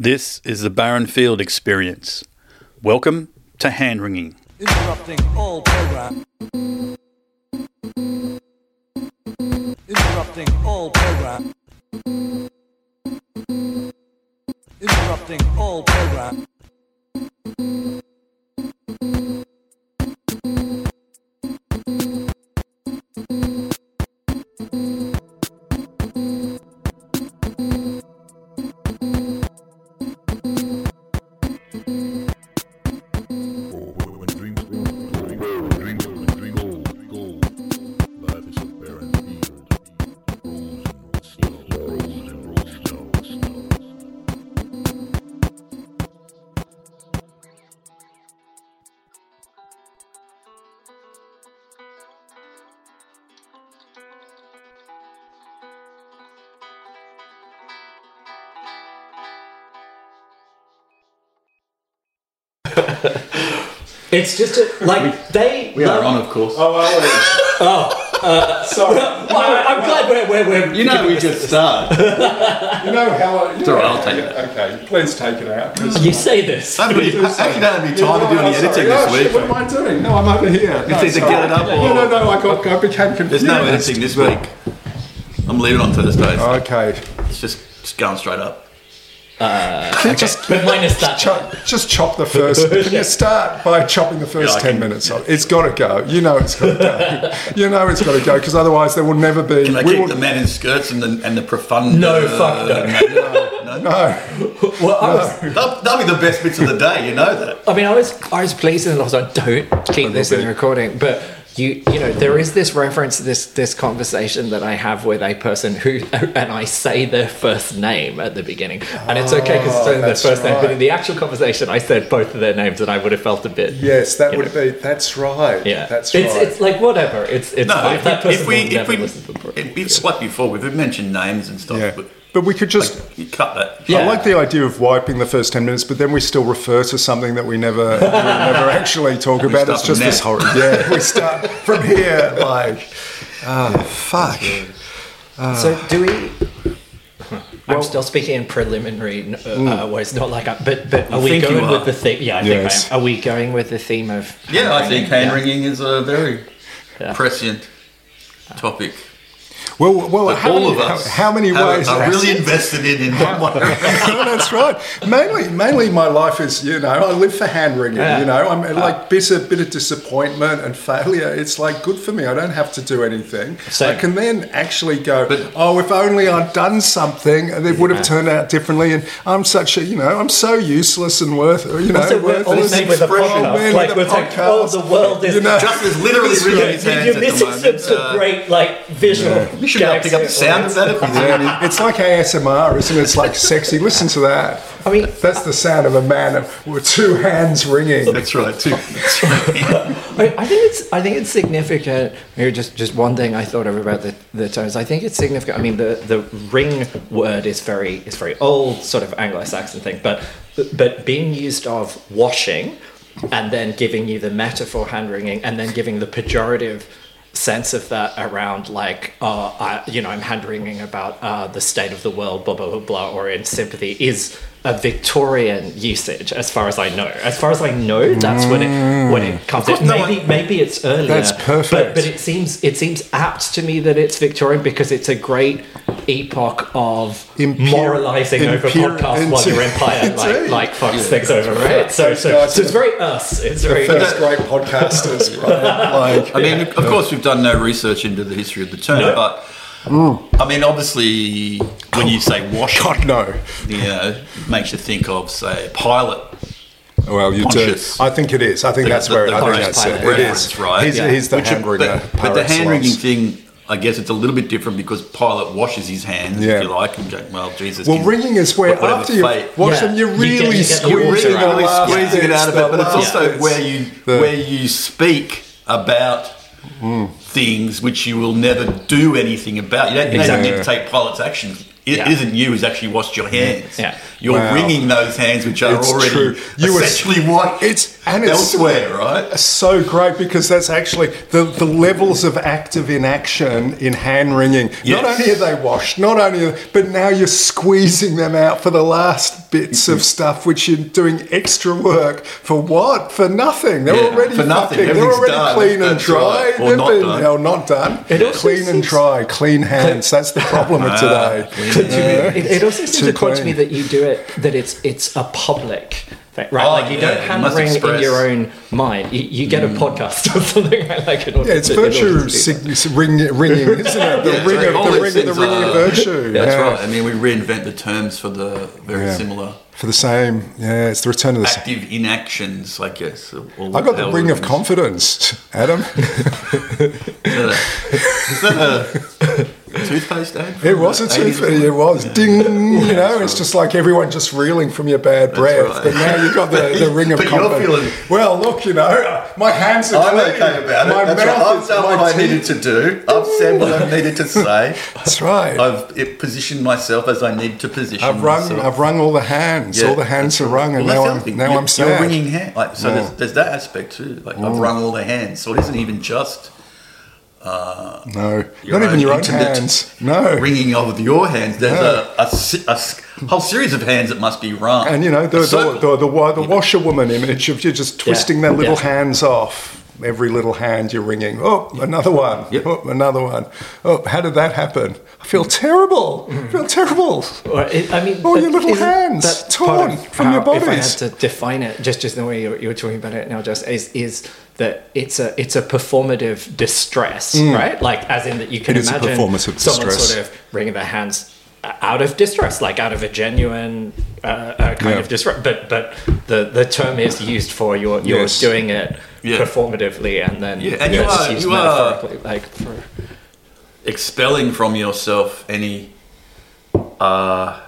This is the Barrenfield experience. Welcome to hand wringing. Interrupting all program. Interrupting all program. Interrupting all program. When It's just a, like they. We are love- on, of course. Oh, are we? Oh, uh, sorry. Well, I'm glad we're, we're, we're you know, we just started. You know how I. You all know, right, I'll take it. Okay, please take it out. 'cause- You say this. I actually don't have any time to do any Oh, sorry. editing Oh, this shit, week. What am I doing? No, I'm over here. No, It's either sorry. get it up or- No, no, no. I got. I became confused. There's no editing this week. I'm leaving on Thursdays. Okay. It's just, just going straight up. Uh, just. But minus that. Chop, just chop the first. Can you start by chopping the first Yeah, ten can- minutes off? It's got to go. You know it's got to go. you know it's got to go because otherwise there will never be. Can I we keep will- the men in skirts and the, and the profound? No, uh, fuck no. no. no. Well, I, was, That'll, that'll be the best bits of the day, you know that. I mean, I was I was pleased and I was like, don't keep this in the recording, but. You, you know there is this reference this this conversation that I have with a person who and I say their first name at the beginning and it's okay because it's ah, only their that's first name but in the actual conversation I said both of their names and I would have felt a bit Yes, that You would be. That's right. yeah That's it's right. it's like whatever it's it's No, fine. if, that we, person if we, if we, listen to the program. it, it's like before, we've mentioned names and stuff, yeah. but But we could just. like, you cut that. Yeah. I like the idea of wiping the first 10 minutes, but then we still refer to something that we never we never actually talk about. It's just this there. horror. Yeah, we start from here, like, ah, fuck. So do we? I'm still speaking in preliminary uh, Mm. uh, words, not like, I, but but are we going are. with the theme? Yeah, I Yes. think I am. Are we going with the theme of? Yeah, I think hand Yeah. wringing is a very Yeah. prescient topic. Well, well, That how, all many, of us how, how many have- ways are really invested in in one way. No, that's right. Mainly, mainly, my life is you know I live for hand wringing. Yeah. You know, I'm like bit a bit of disappointment and failure. It's like good for me. I don't have to do anything. Same. I can then actually go. But- oh, if only I'd done something, and it would have turned out differently. And I'm such a you know I'm so useless and worth you know Also, we're worthless. also with a expression. podcast. Oh, like we're a like, oh, the world is. You know, Just as literally That's wringing right. You're at the missing moment. some, some uh, great like visual. You should be able pick up the sound of that if you do. Yeah, it's like ASMR, isn't it? It's like sexy. Listen to that. I mean- that's the sound of a man with two hands ringing. That's right, too. That's right. I, I think it's I think it's significant. Here, just just one thing I thought of about the, the tones. I think it's significant. I mean, the, the ring word is very is very old, sort of Anglo-Saxon thing, but but being used of washing, and then giving you the metaphor hand wringing, and then giving the pejorative sense of that around like uh, I, you know I'm hand wringing about uh, the state of the world, blah blah blah blah, or in sympathy is a Victorian usage, as far as I know. As far as I know, that's when it when it comes in. no Maybe maybe it's earlier. That's But, perfect. but it seems it seems apt to me that it's Victorian because it's a great epoch of Imper- moralizing over imper- podcasts while your empire like like fucks things over, right? So, so, so it's very us. It's very First great podcasters, right? Like, I mean, of course, we've done no research into the history of the term, No. but mm. I mean, obviously, when you say wash, God no. you know, makes you think of, say, Pilate. Well, you do. Conscious. I think it is. I think The- that's the- where the I think that's it. Pilate It reference, is. right? He's, Yeah. he's the Which- hand wringer. but, but the hand wringing thing, I guess it's a little bit different because Pilate washes his hands, Yeah. if you like, and go, well, Jesus. Well, can- ringing is where after you fate. wash Yeah. them, you're really you get- You're Squeezing squeezing really, the last squeezing it out of it, but it's also bits. where you The- where you speak about mm. things which you will never do anything about. You don't, you don't need to take Pilate's action it Yeah. isn't you who's actually washed your hands. Yeah. You're Wow. wringing those hands, which are It's already true. You were- essentially what It's and it's elsewhere, right? so great because that's actually the, the levels of active inaction in hand wringing. Not only are they washed, not only, are, but now you're squeezing them out for the last bits Mm-hmm. of stuff, which you're doing extra work for what? For nothing. They're Yeah, already for nothing. fucking- They're already done. clean and dry. right. Or They've not been, done. no, not done. It clean and seems- dry, clean hands. That's the problem of today. it, uh, it also seems Too important to me that you do it that it's it's a public thing, right? Oh, like you yeah, don't you hand ring wring in your own mind. You, you get a mm. podcast or something right? like in order Yeah, it's to- in order virtue to sig- ring, ringing, isn't it? The Yeah, ring right. of the these ring, the things ringing of are- virtue. That's yeah. right. I mean, we reinvent the terms for the very Yeah. similar For the same, yeah, it's the return of the. same. active inactions, I guess. I got the how ring it of is. confidence, Adam. Is that a toothpaste ad? It was a 80s? toothpick. It was ding. You know, it's just like everyone just reeling from your bad breath. right. But now you've got the, the ring of But you're confidence. feeling- well, look, you know, my hands are I'm clean. okay about it. My That's right. mouth I've is- done my what I needed to do. I've said what I needed to say. That's right. I've it positioned myself as I need to position I've wrung, myself. I've wrung all the hands. Yeah, all the hands are wrung, and Well, now I'm other now You're- I'm sad. You're wringing hands. Like, so Yeah. there's, there's that aspect too. Like I've mm. wrung all the hands, so it isn't even just Uh, no, not even your own hands. No, wringing of your hands. There's No. a, a a whole series of hands that must be wrung. And you know the the, the, the, the washerwoman image of you just twisting their little Yeah. hands off. Every little hand you're wringing. Oh, another one. Yep. Oh, another one. Oh, how did that happen? I feel terrible. I feel terrible. Or it, I mean, Oh, your little hands that torn from your how- If I had to define it, just just the way you, you were talking about it now, just is is that it's a it's a performative distress, right? Like as in that you can Mm. It is a imagine someone distress. sort of wringing their hands out of distress, like out of a genuine uh, uh, kind Yeah. of distress. But but the the term is used for you're you're Yes. doing it Yeah. performatively, and then Yeah, and you it's are- used you are- metaphorically, like for expelling from yourself any uh,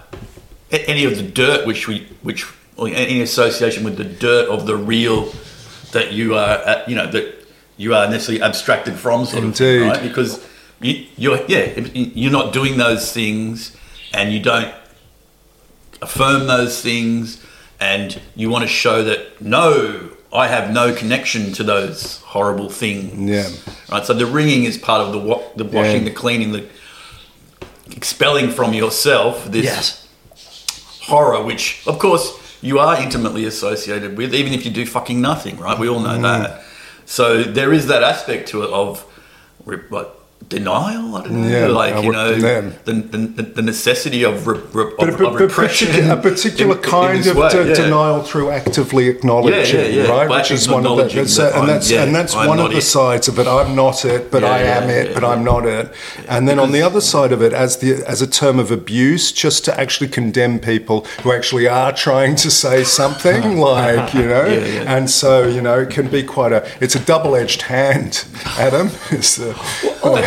any of the dirt which we which or any association with the dirt of the real that you are uh, you know that you are necessarily abstracted from sort Indeed. of right because you, you're yeah you're not doing those things and you don't affirm those things and you want to show that no I have no connection to those horrible things Yeah. right so the ringing is part of the wa- the washing Yeah. the cleaning the expelling from yourself this yes. horror which of course you are intimately associated with even if you do fucking nothing right we all know Mm. that so there is that aspect to it of re- like denial i don't know Yeah, like you know yeah. the, the, the necessity of, re, re, But, of, but, of repression a particular in- in kind this of way, de- yeah. denial through actively acknowledging, right? By Which is one of the that's, that and that's and that's I'm one of the it. sides of it. I'm not it, but I am it, but. I'm not it. And then on the other side of it, as the as a term of abuse, just to actually condemn people who actually are trying to say something, like you know, and so you know, it can be quite a it's a double edged hand, Adam.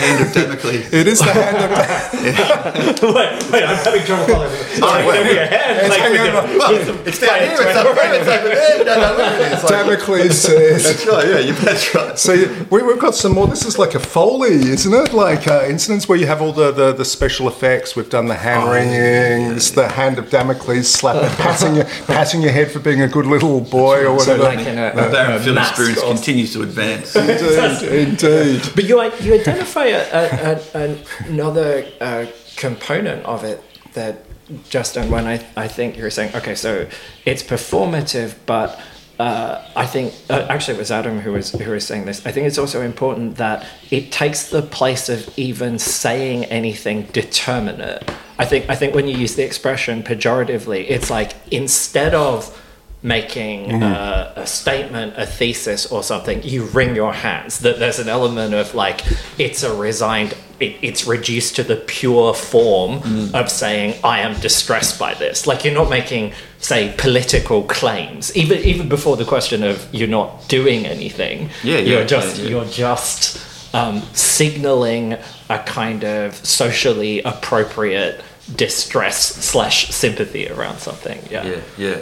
It's the, the hand of Damocles it is the hand of wait, wait, I'm having trouble following this. Oh, wait. Give a hand, like, hanging with on. well, it's down here, it's up there, it's over there. No, no, look at it. Like- Damocles says. That's right, yeah, you, that's right. So we, we've got some more. This is like a foley, isn't it? Like uh, incidents where you have all the, the, the special effects. We've done the hand wringings, the hand of Damocles slapping, patting your patting your head for being a good little boy or So whatever. like in a, The a, Baron a Phil experience continues to advance. indeed, indeed. But you you identify a, a, another uh, component of it that Justin, when I I think you're saying okay, so it's performative, but. Uh, I think uh, actually it was Adam who was who was saying this. I think it's also important that it takes the place of even saying anything determinate. I think I think when you use the expression pejoratively, it's like instead of making uh, a statement, a thesis, or something, you wring your hands. That there's an element of like it's a resigned. It, it's reduced to the pure form of saying I am distressed by this. Like you're not making, say, political claims. Even even before the question of you're not doing anything. Yeah, yeah, You're just yeah, yeah. you're just um, signaling a kind of socially appropriate distress slash sympathy around something. Yeah. Yeah, yeah,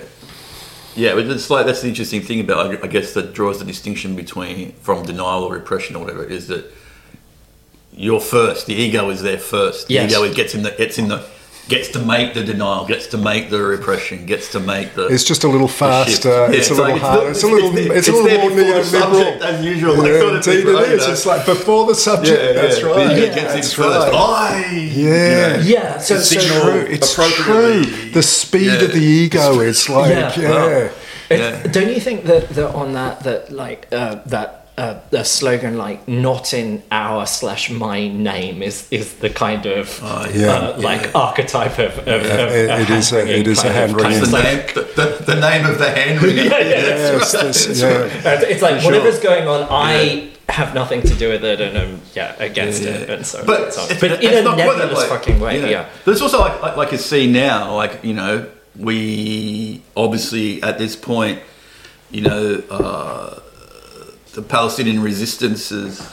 yeah. But it's like that's the interesting thing about I guess that draws the distinction between from denial or repression or whatever is that you're first. The ego is there first. The Yes. ego gets in the gets in the gets to make the denial, gets to make the repression, gets to make the. It's just a little faster. Yeah, it's a little like harder. It's a little. there- It's a there little more before subject neoliberal. as usual. like Yeah, sort of indeed thing, right, it is. you know? It's like before the subject. Yeah, that's yeah. right. The ego Yeah, gets that's right. I. Yeah. Yeah, so, It's so signal- True. It's appropriately. true. The speed Yeah. of the ego is like, Yeah. yeah. It- Yeah. Don't you think that, that on that that like uh, that uh, the slogan like not in our slash my name is is the kind of yeah. uh, like archetype of, of, of it- it is a it is a hand-wringing. The name, the, the, the name of the hand wringer. Yes, this- yeah. uh, it's like sure. whatever's going on, I have nothing to do with it, and I'm yeah against it, and so But, and so on. it's- but in it's a not nebulous way. fucking way, yeah. But it's also like, like like you see now, like you know, we obviously at this point, you know, uh, the Palestinian resistances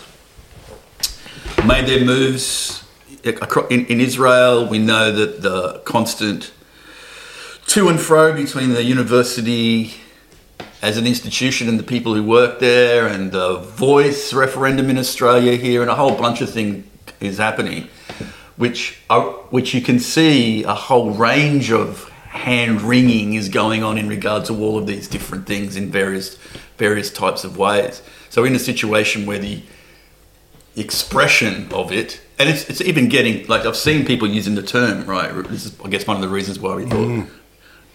made their moves in, in Israel. We know that the constant to and fro between the university as an institution and the people who work there, and the voice referendum in Australia here, and a whole bunch of things is happening, which are, which you can see a whole range of hand wringing is going on in regards to all of these different things in various various types of ways. So in a situation where the expression of it, and it's, it's even getting like I've seen people using the term right. This is I guess one of the reasons why we thought mm.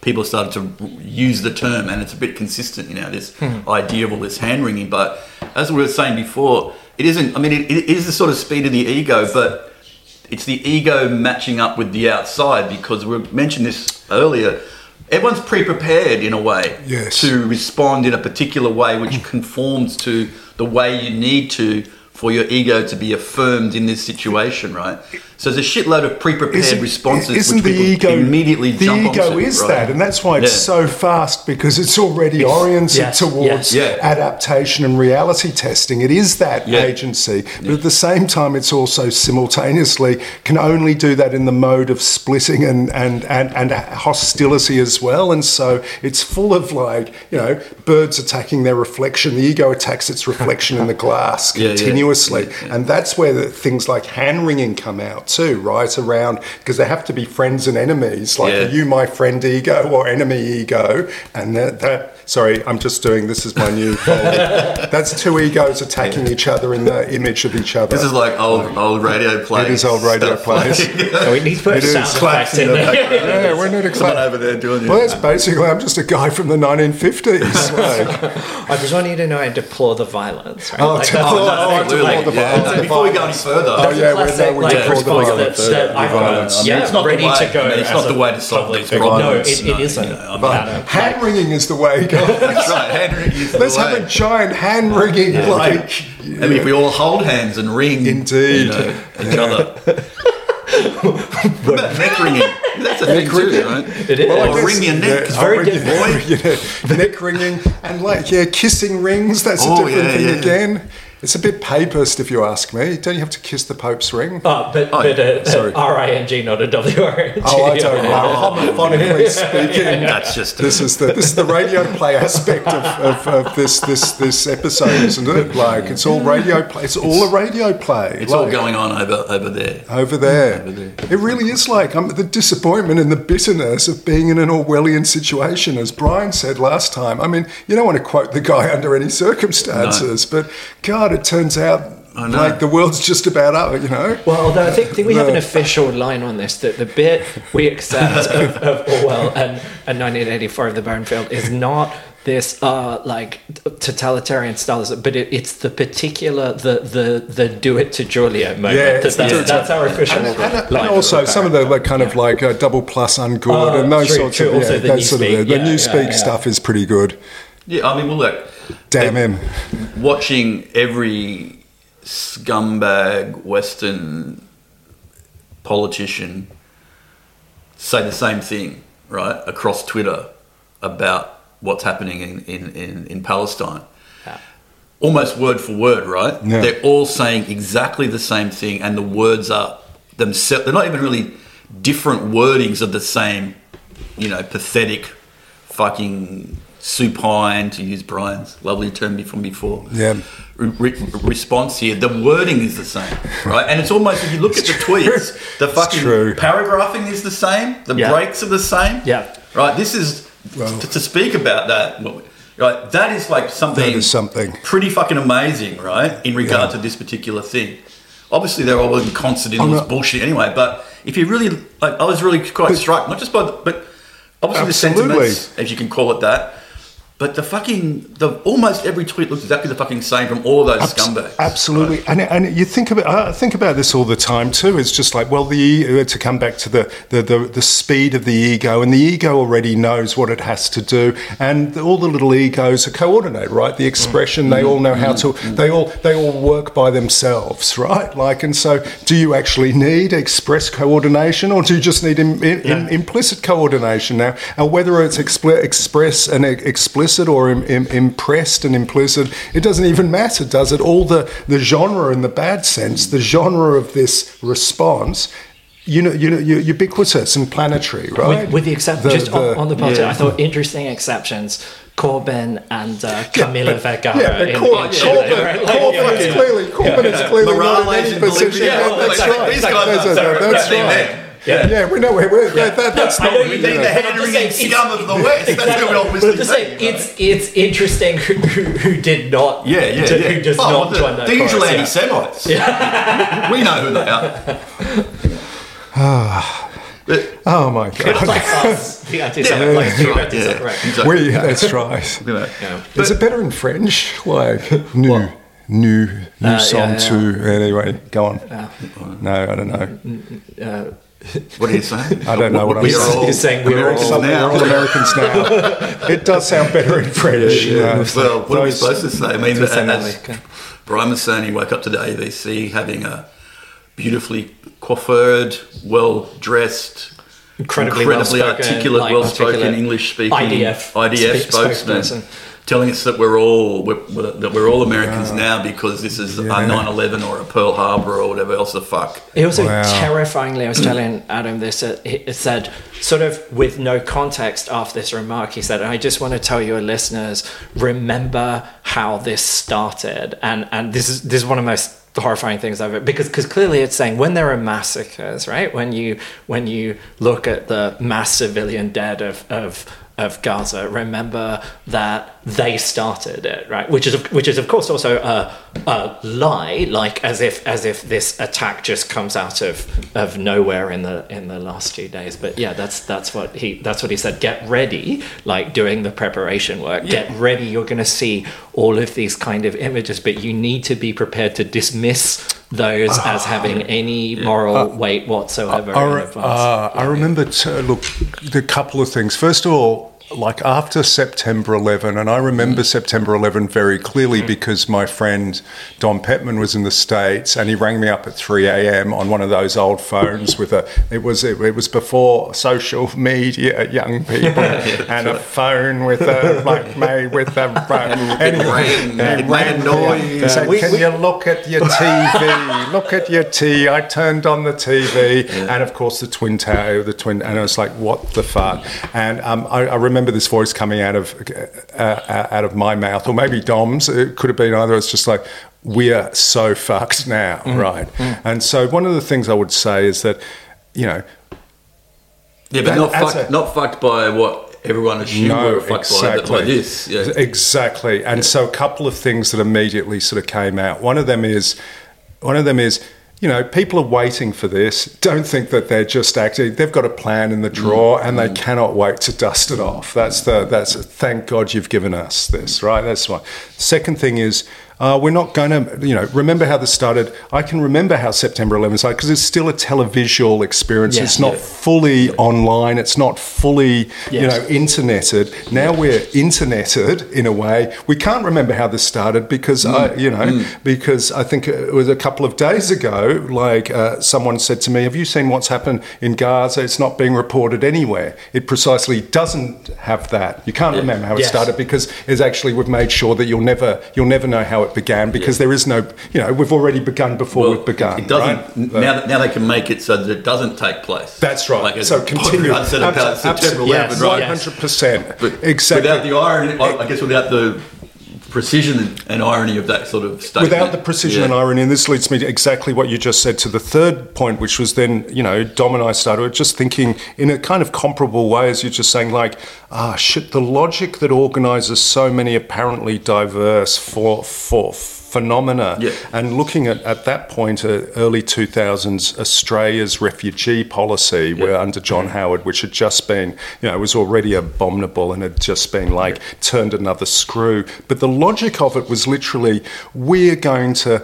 people started to use the term, and it's a bit consistent, you know, this mm-hmm. idea of all this hand wringing. But as we were saying before, it isn't. I mean, it, it is the sort of speed of the ego, but it's the ego matching up with the outside because we mentioned this earlier. Everyone's pre-prepared in a way Yes. to respond in a particular way which mm. conforms to the way you need to for your ego to be affirmed in this situation, right? So there's a shitload of pre-prepared Isn't- responses Isn't which the ego immediately the ego onto, is right? that, and that's why it's Yeah. so fast because it's already oriented yes, towards yes. Yeah. adaptation and reality testing. It is that Yeah. agency, but at the same time, it's also simultaneously can only do that in the mode of splitting and and and, and hostility as well. And so it's full of like you know birds attacking their reflection. The ego attacks its reflection in the glass Yeah, yeah. continuously, Yeah, yeah. and that's where the, things like hand wringing come out too, right? Around because they have to be friends and enemies. Like, Yeah. are you my friend ego or enemy ego? And that, that sorry, I'm just doing this is my new. That's two egos attacking each other in the image of each other. This is like old old radio plays. it is old radio stuff. plays. So we need to put It is sound effects in in the there. yeah, we're not a clap. over there doing Well, it. that's basically. I'm just a guy from the 1950s. Like, I just want you to know I deplore the violence. Right? Oh, Like, deplore- that's- oh, that's- deplore Absolutely. the Yeah. violence. Before we go any further, Oh, yeah, we classic, know we like, deplore the that- that The I've got, I mean, yeah, it's not ready way- to go. I mean, it's not the way to solve these problems. No, it, it isn't. you know, I mean- But, hand wringing is the way. That's right. Hand wringing is the Let's way. have a giant hand wringing, like. I mean, if we all hold hands and ring, Indeed. you know, each other. what about neck ringing? That's a thing too, right? It is. Well, guess- wring your neck. yeah, It's very ring different. neck, neck ringing and like yeah, kissing rings. That's a Oh, different yeah, thing yeah. again. It's a bit papist, if you ask me. Don't you have to kiss the Pope's ring? uh, but Oh, but uh, sorry. R I N G, not a W R N G. Oh, I don't know. Homophonically speaking, That's just this is the this is the radio play aspect of, of, of this this this episode, isn't it? Like it's all radio play. It's all a radio play. it's all going on over over there. over there. Over there. It really is like um, the disappointment and the bitterness of being in an Orwellian situation, as Brian said last time. I mean, you don't want to quote the guy under any circumstances, but God, it turns out I know. like the world's just about up, you know? Well, although I think, think we have an official line on this that the bit we accept of, of Orwell and, and 1984 of the Burnfield is not this uh, like totalitarian stylism, but it, it's the particular the the the do it to Julia moment. Yeah, that's, that's, do that's our official And, and- and line. also some of the like, kind of like uh, double plus ungood Oh, and those true, sorts true. of Also yeah, the that sort of the, Newspeak, the yeah, newspeak yeah, yeah. stuff is pretty good. Yeah, I mean, well, look, Damn him. watching every scumbag Western politician say the same thing, right, across Twitter about what's happening in, in, in, in Palestine. Yeah. Almost word for word, right? Yeah. They're all saying exactly the same thing, and the words are themselves, they're not even really different wordings of the same, you know, pathetic fucking supine, to use Brian's lovely term from before. Yeah. Re- re- response here. The wording is the same, right? And it's almost if you look at the tweets, the fucking true. paragraphing is the same, the Yeah. breaks are the same. Yeah. Right. This is to, to speak about that. Right. That is like something. That is something. pretty fucking amazing, right? In regard to this particular thing. Obviously, they're all in concert in I'm all this not- bullshit anyway. But if you really, like, I was really quite struck, not just by, the, but obviously Absolutely. the sentiments, as you can call it that. But the fucking, the almost every tweet looks exactly the fucking same from all those scumbags. Absolutely, and, and you think about I think about this all the time too. It's just like well, the uh, to come back to the, the the the speed of the ego, and the ego already knows what it has to do, and all the little egos are coordinated, right? The expression they all know how to. They all they all work by themselves, right? Like, and so do you actually need express coordination, or do you just need im, im, im- implicit coordination now? And whether it's expli- express and e- explicit or im, im, impressed and implicit, it doesn't even matter, does it? All the, the genre in the bad sense, the genre of this response, you know, you know, u- ubiquitous and planetary, right? With, with the exception, just on, the- on the positive, yeah. I thought interesting exceptions. Corbyn and uh, Camila Vergara. Yeah, but in- Cor- in Corbyn, Chile, right? Like, Corbyn yeah, is yeah. clearly Corbyn is clearly not in any position. Yeah, Yeah, that's exactly. right. These That's, guys that's, are- that's, they're that's representing right. Them. Yeah. Yeah, we know. Where we're, that, that, that's I not. know you We mean the I'm hand-wringing scum of the West. That's who we all But obviously to say, think, it's it's interesting who, who, who did not Yeah, yeah, to- yeah. who does Oh, not the, join that the usual chorus, yeah. anti-Semites. we know who they are. but, Oh my God. like us, like the anti-Semite, yeah, right. exactly. We, that's right. Look at. Yeah. Is it better in French? Like new, new, new Uh, song yeah, yeah. to. Anyway, go on. No, I don't know. What are you saying? I don't know what I'm saying. all You're saying we're Americans all- Some- now. We're all Americans now. it does sound better in French. Yeah. Well, what are we Those- supposed to say? I mean, Just say as okay. Brian was saying, he woke up to the ABC having a beautifully coiffured, well dressed, Incredibly, incredibly well-spoken, articulate, well spoken English speaking IDF, IDF spe- spokesman. spokesperson. Telling us that we're all we're, we're- that we're all Americans now because this is a 9/11 or a Pearl Harbor or whatever else the fuck. It also Wow. terrifyingly, I was telling Adam this, uh, it it said, sort of with no context after this remark, he said, I just want to tell your listeners, remember how this started. And and this is this is one of the most horrifying things I've ever, because because clearly it's saying when there are massacres, right? When you when you look at the mass civilian dead of of of Gaza, remember that they started it, right? Which is which is of course also a, a lie, like as if as if this attack just comes out of of nowhere in the in the last few days. But yeah, that's that's what he that's what he said. Get ready, like doing the preparation work. Get ready. You're going to see all of these kind of images, but you need to be prepared to dismiss those ah, as having any moral ah, weight whatsoever. I, advance. uh, I remember, t- look, a couple of things. First of all, like after September 11, and I remember Mm. September 11 very clearly because my friend Dom Pettman was in the States and he rang me up at 3 a.m. on one of those old phones with a, it was, it, it was before social media, young people, and a phone with a, like made with a, anyway. rang, it a noise. He said, Can you look at your TV? look at your T. I turned on the TV, and of course the twin tower, the twin, and I was like, "What the fuck?" And um, I, I remember this voice coming out of uh, out of my mouth, or maybe Dom's. It could have been either. It's just like, "We are so fucked now, right?" And so one of the things I would say is that, you know, Yeah, but not fucked, a- not fucked by what everyone assumed we No, were fucked by, exactly. by this. Yeah. Exactly. And so a couple of things that immediately sort of came out. One of them is one of them is you know, people are waiting for this. Don't think that they're just acting. They've got a plan in the drawer, mm. and they mm. cannot wait to dust it off. That's the. That's thank God you've given us this, right? That's one. Second thing is. Uh, we're not going to, you know, remember how this started. I can remember how September 11 started because it's still a televisual experience. Yeah. it's not Yeah. fully online. It's not fully, you know, interneted. Now we're interneted in a way. We can't remember how this started because I, you know, because I think it was a couple of days ago. Like uh, someone said to me, "Have you seen what's happened in Gaza? It's not being reported anywhere. It precisely doesn't have that. You can't remember how it Yes. started because it's actually we've made sure that you'll never you'll never know how it it began because there is no, you know, we've already begun before we've begun. It doesn't right? now. Now they can make it so that it doesn't take place. That's right. Like so continue. Said Abso- September absolutely. 11, right? One hundred percent. But Exactly. Without the irony, I I guess without the precision and irony of that sort of statement. Without the precision Yeah. and irony, and this leads me to exactly what you just said to the third point, which was then, you know, Dom and I started just thinking in a kind of comparable way as you're just saying, like, ah, shit, the logic that organizes so many apparently diverse for, for phenomena Yeah. and looking at, at that point, uh, early 2000s, Australia's refugee policy, where under John Howard, which had just been, you know, was already abominable and had just been like turned another screw. But the logic of it was literally, we're going to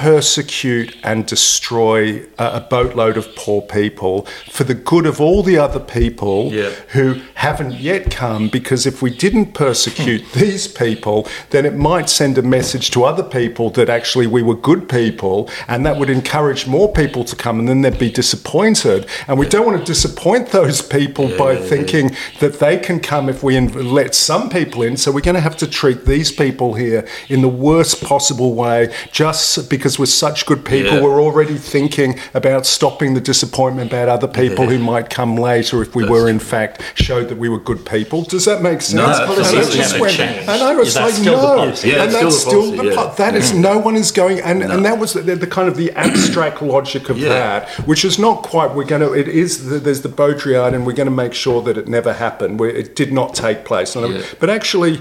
persecute and destroy a, boatload of poor people for the good of all the other people Yeah. who haven't yet come because if we didn't persecute hmm. these people then it might send a message to other people that actually we were good people and that would encourage more people to come and then they'd be disappointed. And we don't want to disappoint those people by thinking that they can come if we inv- let some people in. So we're going to have to treat these people here in the worst possible way just because we're such good people Yeah. we're already thinking about stopping the disappointment about other people who might come later if we were in fact showed that we were good people does that make sense No, and, I absolutely. just went, and I was Yeah, that's like still the no policy. Yeah, and that's still still the the policy, po- yeah. that is no one is going and, and that was the, the kind of the abstract logic of Yeah. that which is not quite we're going to it is the, there's the Baudrillard and we're going to make sure that it never happened where it did not take place And I- but actually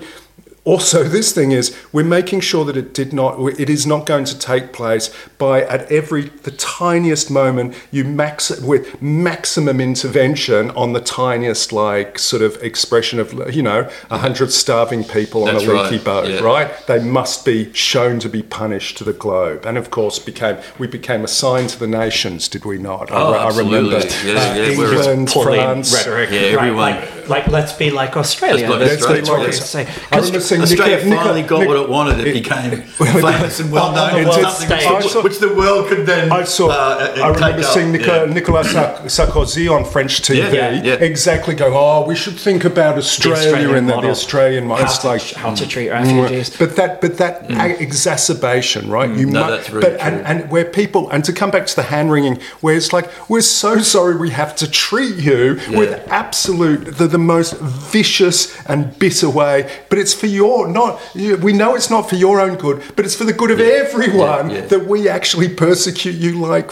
also this thing is we're making sure that it did not it is not going to take place by at every the tiniest moment you max with maximum intervention on the tiniest like sort of expression of you know a hundred starving people on That's a leaky right, boat yeah. right? They must be shown to be punished to the globe. And of course became we became a sign to the nations did we not? Oh, I, I remember. Yeah, yeah, we're- England France. Rhetoric. Yeah, right, everyone- Like, like, let's be like Australia. Let's be like That's Australia, what yeah. we say. I remember seeing Australia Nicola- finally got Nic- what it wanted. It became famous and well known. world It's which, the- which the world could then. I saw. uh, I remember seeing Nicola, Yeah. Nicolas Sar- Sarkozy on French TV. Yeah, yeah. Exactly. Go. Oh, we should think about Australia Australian and the, the. Australian model. How It's to, like how to treat refugees. But that, but that a- exacerbation, right? You Mm. No, mu- that's very but and, true. and where people and to come back to the hand wringing, where it's like we're so sorry we have to treat you with absolute the, the most vicious and bitter way, but it's for your not. We know it's not for your own good, but it's for the good of everyone yeah. that we actually persecute you like.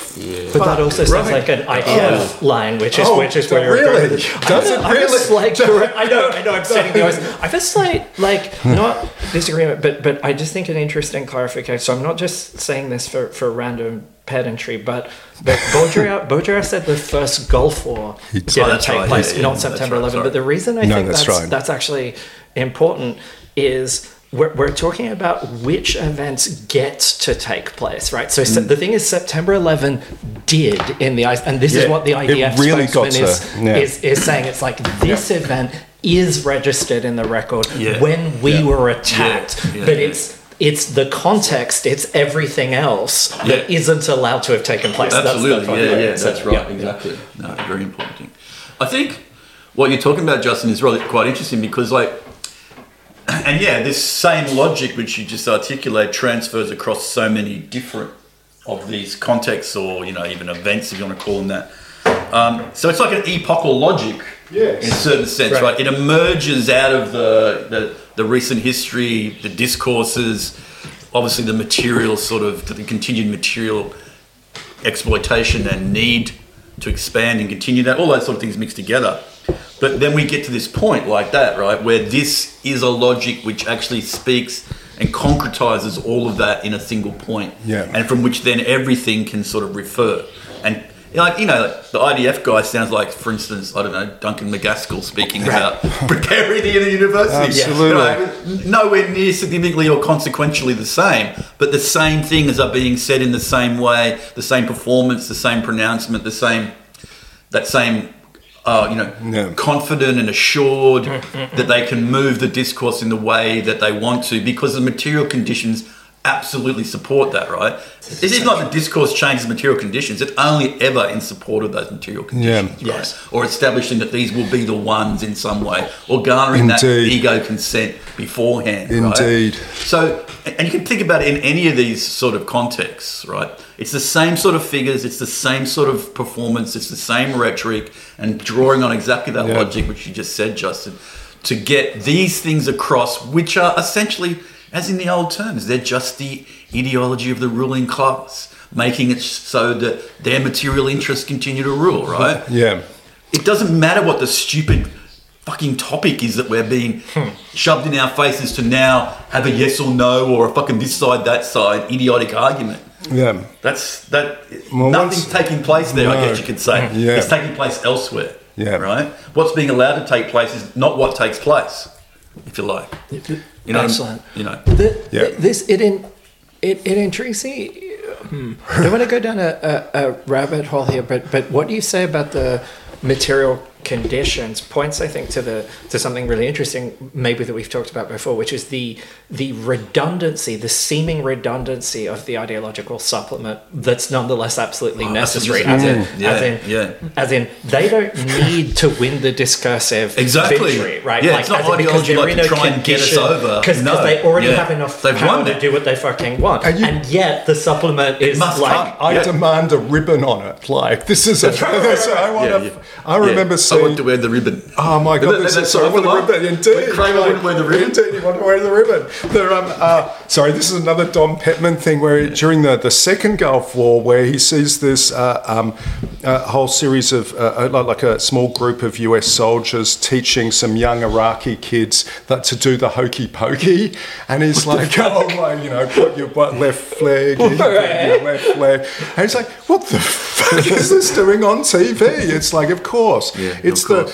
But that also sounds like an oh. IDF line, which is Oh, which is where you're really? going. with it. Does I it know, I have really? slight direct- I know, I know. I'm setting the eyes. I have a slight, like, hmm. not disagreement, but but I just think an interesting clarification. So I'm not just saying this for for random pedantry, but but Baudrillard, Baudrillard said the first Gulf War didn't Oh, take right, place yeah, yeah, on September right, 11. sorry. But the reason I No, think that's that's right. that's actually important is we're, we're talking about which events get to take place, right? So Mm. se- the thing is, September 11 did in the eyes, and this is what the IDF really spokesman is, yeah. is is saying. It's like this event is registered in the record Yeah. when we Yeah. were attacked, Yeah, but it's it's the context, it's everything else that Yeah. isn't allowed to have taken place. That's- Absolutely, that's what- yeah, yeah, so, that's right, yeah. exactly. No, very important thing. I think what you're talking about, Justin, is really quite interesting because, like, and yeah, this same logic which you just articulate transfers across so many different of these contexts or you know even events, if you want to call them that. Um, so it's like an epochal logic Yes. in a certain sense, Right. right. It emerges out of the, the the recent history, the discourses, obviously the material sort of the continued material exploitation and need to expand and continue that, all those sort of things mixed together. But then we get to this point like that, right, where this is a logic which actually speaks and concretizes all of that in a single point, Yeah. and from which then everything can sort of refer. And like you know, the IDF guy sounds like, for instance, I don't know, Duncan Maskell speaking about precarity in a university. Absolutely. You know, nowhere near significantly or consequentially the same, but the same things are being said in the same way, the same performance, the same pronouncement, the same that same uh, you know Yeah. confident and assured that they can move the discourse in the way that they want to because the material conditions absolutely support that, right? It is not that discourse changes material conditions. It's only ever in support of those material conditions, right? Yes. Or establishing that these will be the ones in some way, or garnering that ego consent beforehand. right? Indeed. So, and you can think about it in any of these sort of contexts, right? It's the same sort of figures, it's the same sort of performance, it's the same rhetoric, and drawing on exactly that Yeah. logic which you just said, Justin, to get these things across, which are essentially, as in the old terms, they're just the ideology of the ruling class, making it so that their material interests continue to rule, right? Yeah. It doesn't matter what the stupid fucking topic is that we're being Hmm. shoved in our faces to now have a yes or no or a fucking this side that side idiotic argument. Yeah. That's that. Well, nothing's taking place there. I guess you could say Yeah. it's taking place elsewhere. Yeah. Right. What's being allowed to take place is not what takes place, if you like. You know. Excellent. You know. The, Yeah. th- This it in it, it intrigues me. Hmm. I want to go down a, a, a rabbit hole here, but but what do you say about the material conditions points I think to the to something really interesting maybe that we've talked about before which is the the redundancy the seeming redundancy of the ideological supplement that's nonetheless absolutely Oh, necessary as this mm, in. Yeah, as in yeah. as in they don't need to win the discursive Exactly. victory right Yeah, it's not as ideology like in to a try and get us over. because No. they already Yeah. have enough They've power won to it. do what they fucking want And and, yet the supplement is must like come. I Yeah. demand a ribbon on it. Like this is a. I want Yeah, to. yeah. I remember Yeah. I want to wear the ribbon. Oh my god! That- This that's is, sorry, I want the ribbon. Indeed, Kramer wouldn't wear the ribbon. Indeed, you want to wear the ribbon. The, um, uh, sorry, this is another Dom Pettman thing where during the, the second Gulf War, where he sees this uh, um, uh, whole series of uh, uh, like a small group of U.S. soldiers teaching some young Iraqi kids that to do the hokey pokey, and he's like, "Oh my, you know, put your butt left leg, your left leg," and he's like, "What the fuck is this doing on TV?" It's like, of course, Yeah, it's the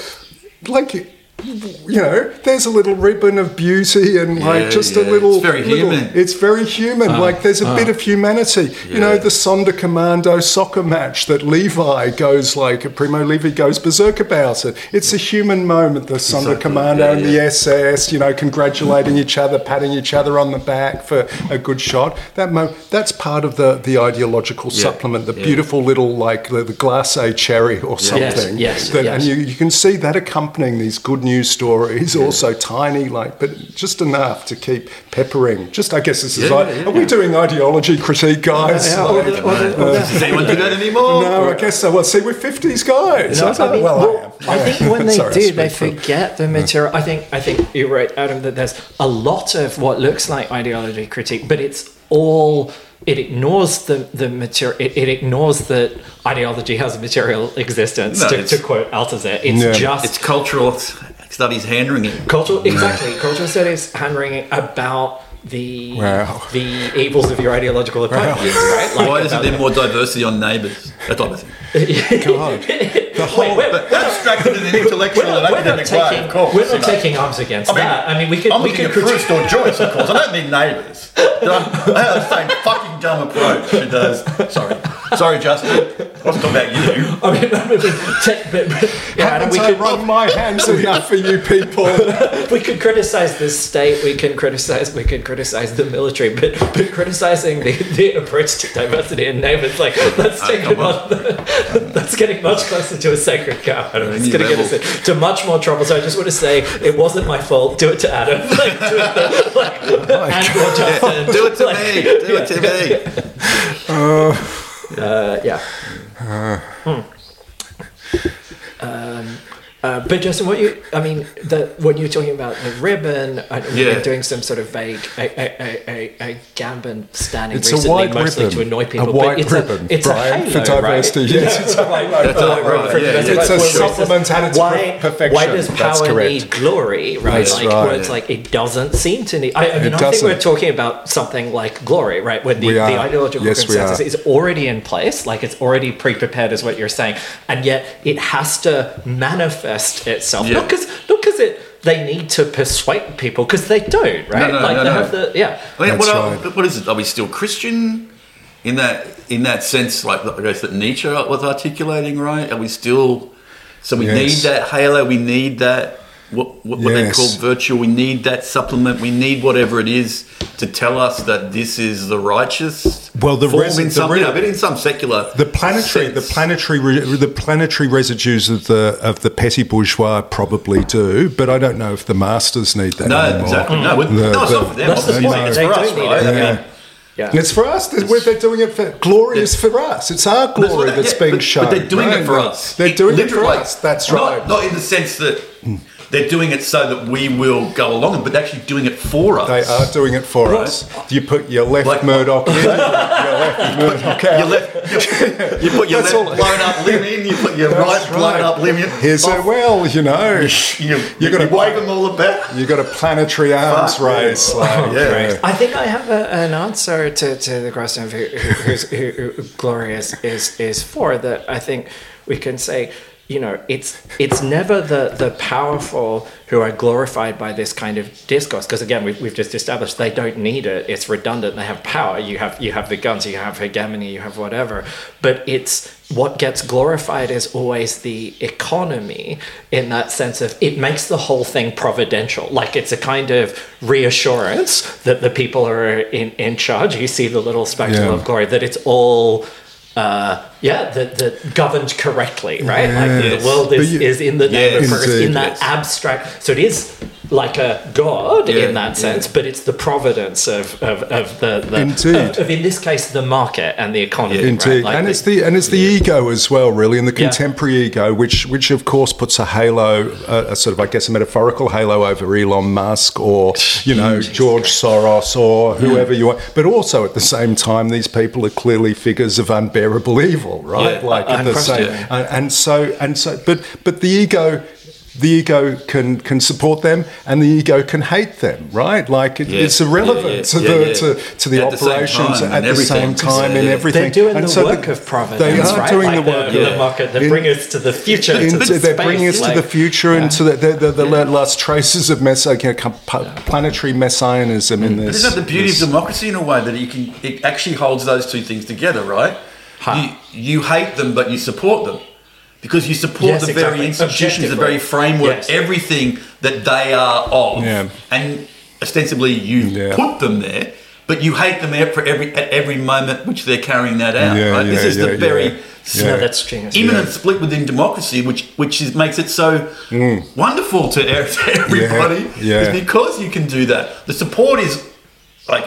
like you know there's a little ribbon of beauty and like Yeah, just a little It's very little- human. it's very human ah, like there's a ah. bit of humanity you know the Sonderkommando soccer match that Levi goes like Primo Levi goes berserk about it it's a human moment the Sonder Exactly. Commando Yeah, and the. SS you know congratulating each other patting each other on the back for a good shot that mo- that's part of the the ideological Yeah, supplement the yeah. beautiful little like the, the glacé cherry or something yes, that, yes. and you, you can see that accompanying these good news stories, also tiny, like, but just enough to keep peppering. Just, I guess this is Yeah, like, yeah, are we doing ideology critique, guys? Yeah, Like, or the- or the- or the- Does anyone do that anymore? no, I guess so. Well, see, we're 50s guys. No, I I mean, well, well, I am. I think when they Sorry, do, they for- forget the material. I think I think you're right, Adam. That there's a lot of what looks like ideology critique, but it's all it ignores the the material. It, it ignores that ideology has a material existence. No, to, to quote Althusser, it's Yeah. just It's cultural studies hand wringing. cultural. Exactly, cultural studies hand wringing about the Wow. the evils of your ideological opponents. Right? Like Why isn't about- there more diversity on neighbours? That type of thing. God. The whole, Wait, wait, But abstracted in an intellectual We're not, and we're not academic way, of course. we're not know. taking arms against I mean, that. I mean, we could I'm we looking could at Proust or Joyce, of course. I don't mean neighbours. I'm- have the same fucking dumb approach. She does. Sorry. Sorry, Justin. I wasn't talking about you. I mean, I mean, take, but, but, yeah, haven't we I could run my hands enough for you people? we could criticize the state. We can criticize we can criticize the military, but but criticizing the, the approach to diversity and neighbors like let's take come on. much, that's getting much closer to a sacred cow. I don't know. It's going to get us level. into much more trouble. So I just want to say it wasn't my fault. Do it to Adam. Like, do it to, like, and or Justin. Do it to Like, me. Do it to me. Uh, yeah. Hmm. Um, uh, but Justin, what you, I mean, the, when you're talking about the ribbon, I know we've Yeah. doing some sort of vague, a, a, a, a, a Gambon standing It's a recently, white mostly ribbon. to annoy people. A white but it's ribbon, a, it's Brian, a for diversity. Right? Yes, it's a halo. That's right, right, for yeah, yeah. It's a Whereas this- supplement at its why, perfection. Why does power correct. need glory, right? That's like, right. where it's like, it doesn't seem to need, I, I mean, It I think doesn't. we're talking about something like glory, right? Where the, the ideological Yes, consensus is already in place, like it's already pre-prepared, is what you're saying, and yet it has to manifest itself. Yeah. Not because not because it they need to persuade people, because they don't, right? no, like no, they no. have the yeah. I mean, That's what, are, right. what is it? Are we still Christian in that in that sense? Like I guess that Nietzsche was articulating, right? Are we still? So we Yes. need that halo. We need that what, what, what they call virtue. We need that supplement. We need whatever it is to tell us that this is the righteous. Well, the form res- in the some, re- you know, but in some secular, The planetary, the planetary, re- the planetary residues of the of the petty bourgeois probably do, but I don't know if the masters need that No, anymore. exactly. No, we- The- no, it's the- not for them. That's the obviously. point. It's for us, right? it. I Yeah. mean, Yeah. It's for us. They're, we're- they're doing it for glory is for us. It's our That's what glory they- that's yeah, being but, shown. But they're doing right? it for us. They're doing it for us. That's Not- right. Not in the sense that they're doing it so that we will go along, but they're actually doing it for us. They are doing it for us. Do you put your left Like- Murdoch in, your left Murdoch out. You, left, you put your That's left all- blown up limb in, you put your right, That's blown right. up limb in. Here's a well, you know, You, you you, gotta- you wave them all about. You've got a planetary arms Fuck yeah. race. Like, oh, Yeah. I think I have a, an answer to, to the question of who, who, who's, who, who Gloria is, is, is for. That I think we can say, you know, it's it's never the, the powerful who are glorified by this kind of discourse. Because again, we've, we've just established they don't need it. It's redundant. They have power. You have you have the guns. You have hegemony. You have whatever. But it's what gets glorified is always the economy in that sense of it makes the whole thing providential. Like it's a kind of reassurance that the people are in, in charge. You see the little spectacle Yeah. of glory, that it's all. Uh, yeah, that, that governed correctly, right? Like the, world is, you- is in the name Yes. of first, Indeed, in that yes. abstract. So it is like a god Yeah, in that yeah. sense, but it's the providence of, of, of the, the Indeed. Of, of, in this case the market and the economy. right? Indeed, Like and the- it's the and it's the ego as well, really, and the Yeah. contemporary ego, which which of course puts a halo, a, a sort of I guess a metaphorical halo over Elon Musk or you know George Soros or hmm. whoever you are, but also at the same time, these people are clearly figures of unbearable evil, right? Yeah, like at the same, and, and so and so, but but the ego. The ego can, can support them, and the ego can hate them, right? Like it, Yeah, it's irrelevant yeah, yeah, to yeah, the yeah. to, to the At the operations time at the same time and everything. they're doing And the so work the- of providence, They are right? doing like the work. The, of- the market they bring us to the future. into- to the they're bringing us like- to the future and to the, the, the, the last traces of mess, you know, planetary messianism in this. Isn't that the beauty this- of democracy in a way that you can it actually holds those two things together, right? You you hate them, but you support them because you support Yes, the exactly. very institutions, the very framework, Yes. everything that they are of, Yeah. and ostensibly you Yeah. put them there. But you hate them for every at every moment which they're carrying that out. Yeah, right? this yeah, is the yeah, very yeah. No, that's genius. immanent split within democracy, which which is, makes it so wonderful to, everybody. Mm. Yeah. Is because you can do that. The support is like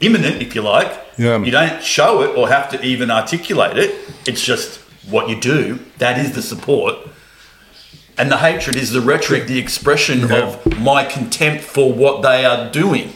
immanent, if you like. Yeah. You don't show it or have to even articulate it. It's just what you do. That is the support. And the hatred is the rhetoric, the expression Yeah. of my contempt for what they are doing.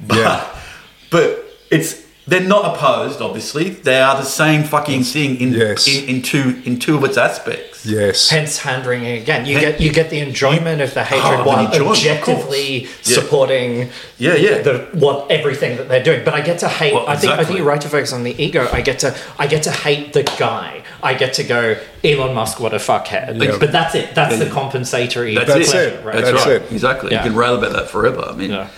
But, Yeah. but it's they're not opposed, obviously. They are the same fucking thing in Yes. in, in two in two of its aspects. Yes. Hence, hand wringing again. You get you get the enjoyment of the oh, hatred Oh, the while enjoyment, of objectively course. Yeah. supporting Yeah, yeah. the what everything that they're doing. But I get to hate. Well, I think I think exactly. you're right to focus on the ego. I get to I get to hate the guy. I get to go Elon Musk, what a fuckhead. Yeah. But that's it. That's the compensatory. That's, That's it. it. Right? That's, That's right. it. Exactly. Yeah. You can rail about that forever. I mean, Yeah.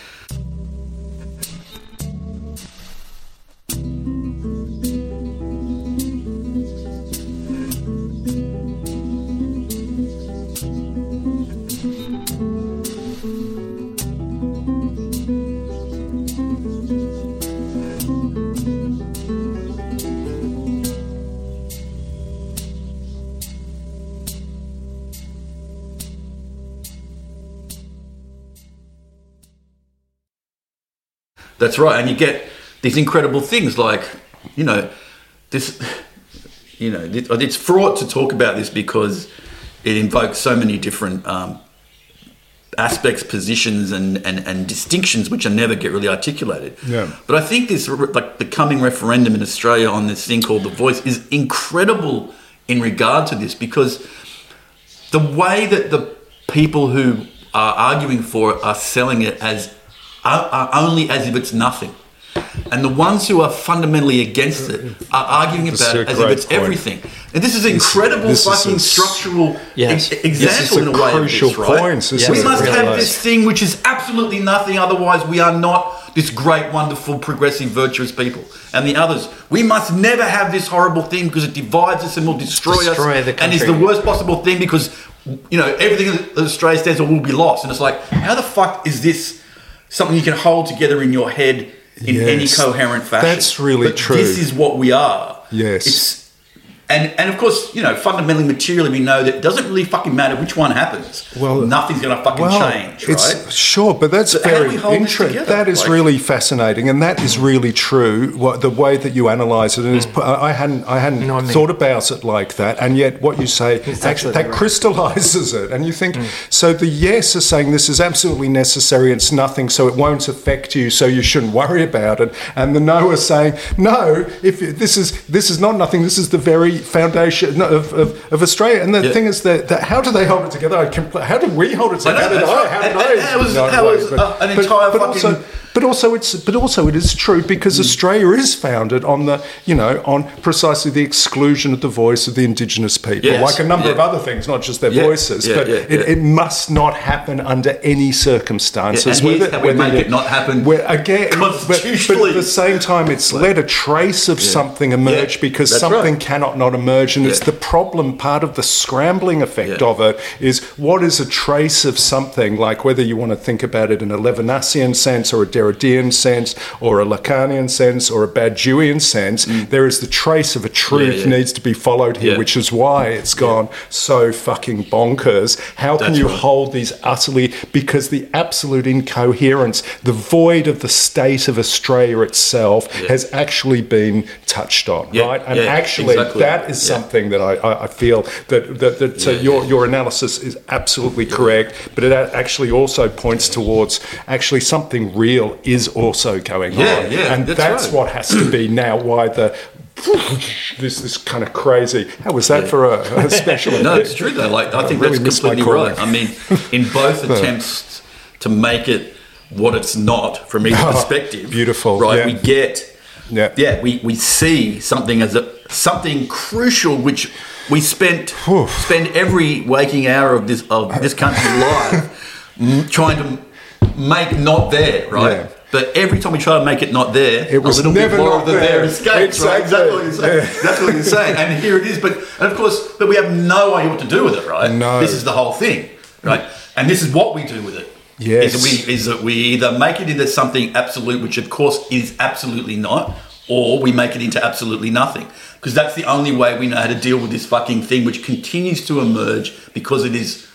That's right, and you get these incredible things like, you know, this, you know, it's fraught to talk about this because it invokes so many different um, aspects, positions, and, and and distinctions which are never get really articulated. Yeah. But I think this, like the coming referendum in Australia on this thing called the Voice, is incredible in regard to this because the way that the people who are arguing for it are selling it as are, only as if it's nothing. And the ones who are fundamentally against it are arguing about it as if it's point. everything. And this is an incredible this is fucking a s- structural Yes. e- This example is in a a way. crucial of this, right? point. This we is must have is. this thing which is absolutely nothing, otherwise we are not this great, wonderful, progressive, virtuous people. And the others, we must never have this horrible thing because it divides us and will destroy, Destroy us and is the worst possible thing because you know, everything that Australia stands for will be lost. And it's like, how the fuck is this something you can hold together in your head in any coherent fashion? That's really But true. This is what we are. Yes. It's and and of course, you know, fundamentally, materially, we know that it doesn't really fucking matter which one happens. Well, nothing's going to fucking change, it's, right? Sure, but that's So very we interesting. That is Like- really fascinating, and that is really true. What the way that you analyse it, it hmm. is, I hadn't, I hadn't No, I mean- thought about it like that, and yet what you say actually that right. crystallises it, and you think hmm. so. The yes is saying this is absolutely necessary. It's nothing, so it won't affect you, so you shouldn't worry about it. And the no is saying no. If this is this is not nothing. This is the very foundation of, of, of Australia. And the Yeah. thing is that, that how do they hold it together? I compl- how do we hold it I know, together? How did I? How did I? was- No, that no, was, uh, an entire but also, fucking- but also it's but also it is true because hmm. Australia is founded on the you know on precisely the exclusion of the voice of the indigenous people, Yes. like a number of other things, not just their Yeah. voices. Yeah, but yeah, it, yeah. it must not happen under any circumstances. Yeah, and Whether- we make it not happen where- again, but, but at the same time, it's let a trace of something emerge Yeah, because that's something right. cannot not emerge, and it's the problem. Part of the scrambling effect Yeah. of it is what is a trace of something, like whether you want to think about it in a Levinasian sense or a Derridean sense or a Lacanian sense or a Badiouian sense. There is the trace of a truth Mm. yeah. needs to be followed here, Yeah. which is why it's gone so fucking bonkers. How can That's you right. hold these utterly because the absolute incoherence, the void of the state of Australia itself Yeah. has actually been touched on, Yeah, right? And yeah, actually, exactly. that is Yeah. something that I, I, I feel that that, that so your yeah. your analysis is absolutely correct, but it actually also points towards actually something real is also going Yeah, on, yeah, and that's that's, right. what has to be now. Why the this is kind of crazy? How was that for a, a special? No, it's true though. Like I think really that's completely right. I mean, in both attempts to make it what it's not from either Oh, perspective, beautiful, right? yeah. We get, Yeah. yeah, we, we see something as a something crucial which we spent Whew. spend every waking hour of this of this country's life trying to make not there, right? Yeah. But every time we try to make it not there, It was a little never bit more of the there. there escapes. Right? Exactly. Exactly what you're saying. Yeah. That's what you're saying. And here it is. But and of course, but we have no idea what to do with it, right? No. This is the whole thing, right? And this is what we do with it. Yes. Is that we is that we either make it into something absolute, which of course is absolutely not, or we make it into absolutely nothing. Because that's the only way we know how to deal with this fucking thing, which continues to emerge because it is,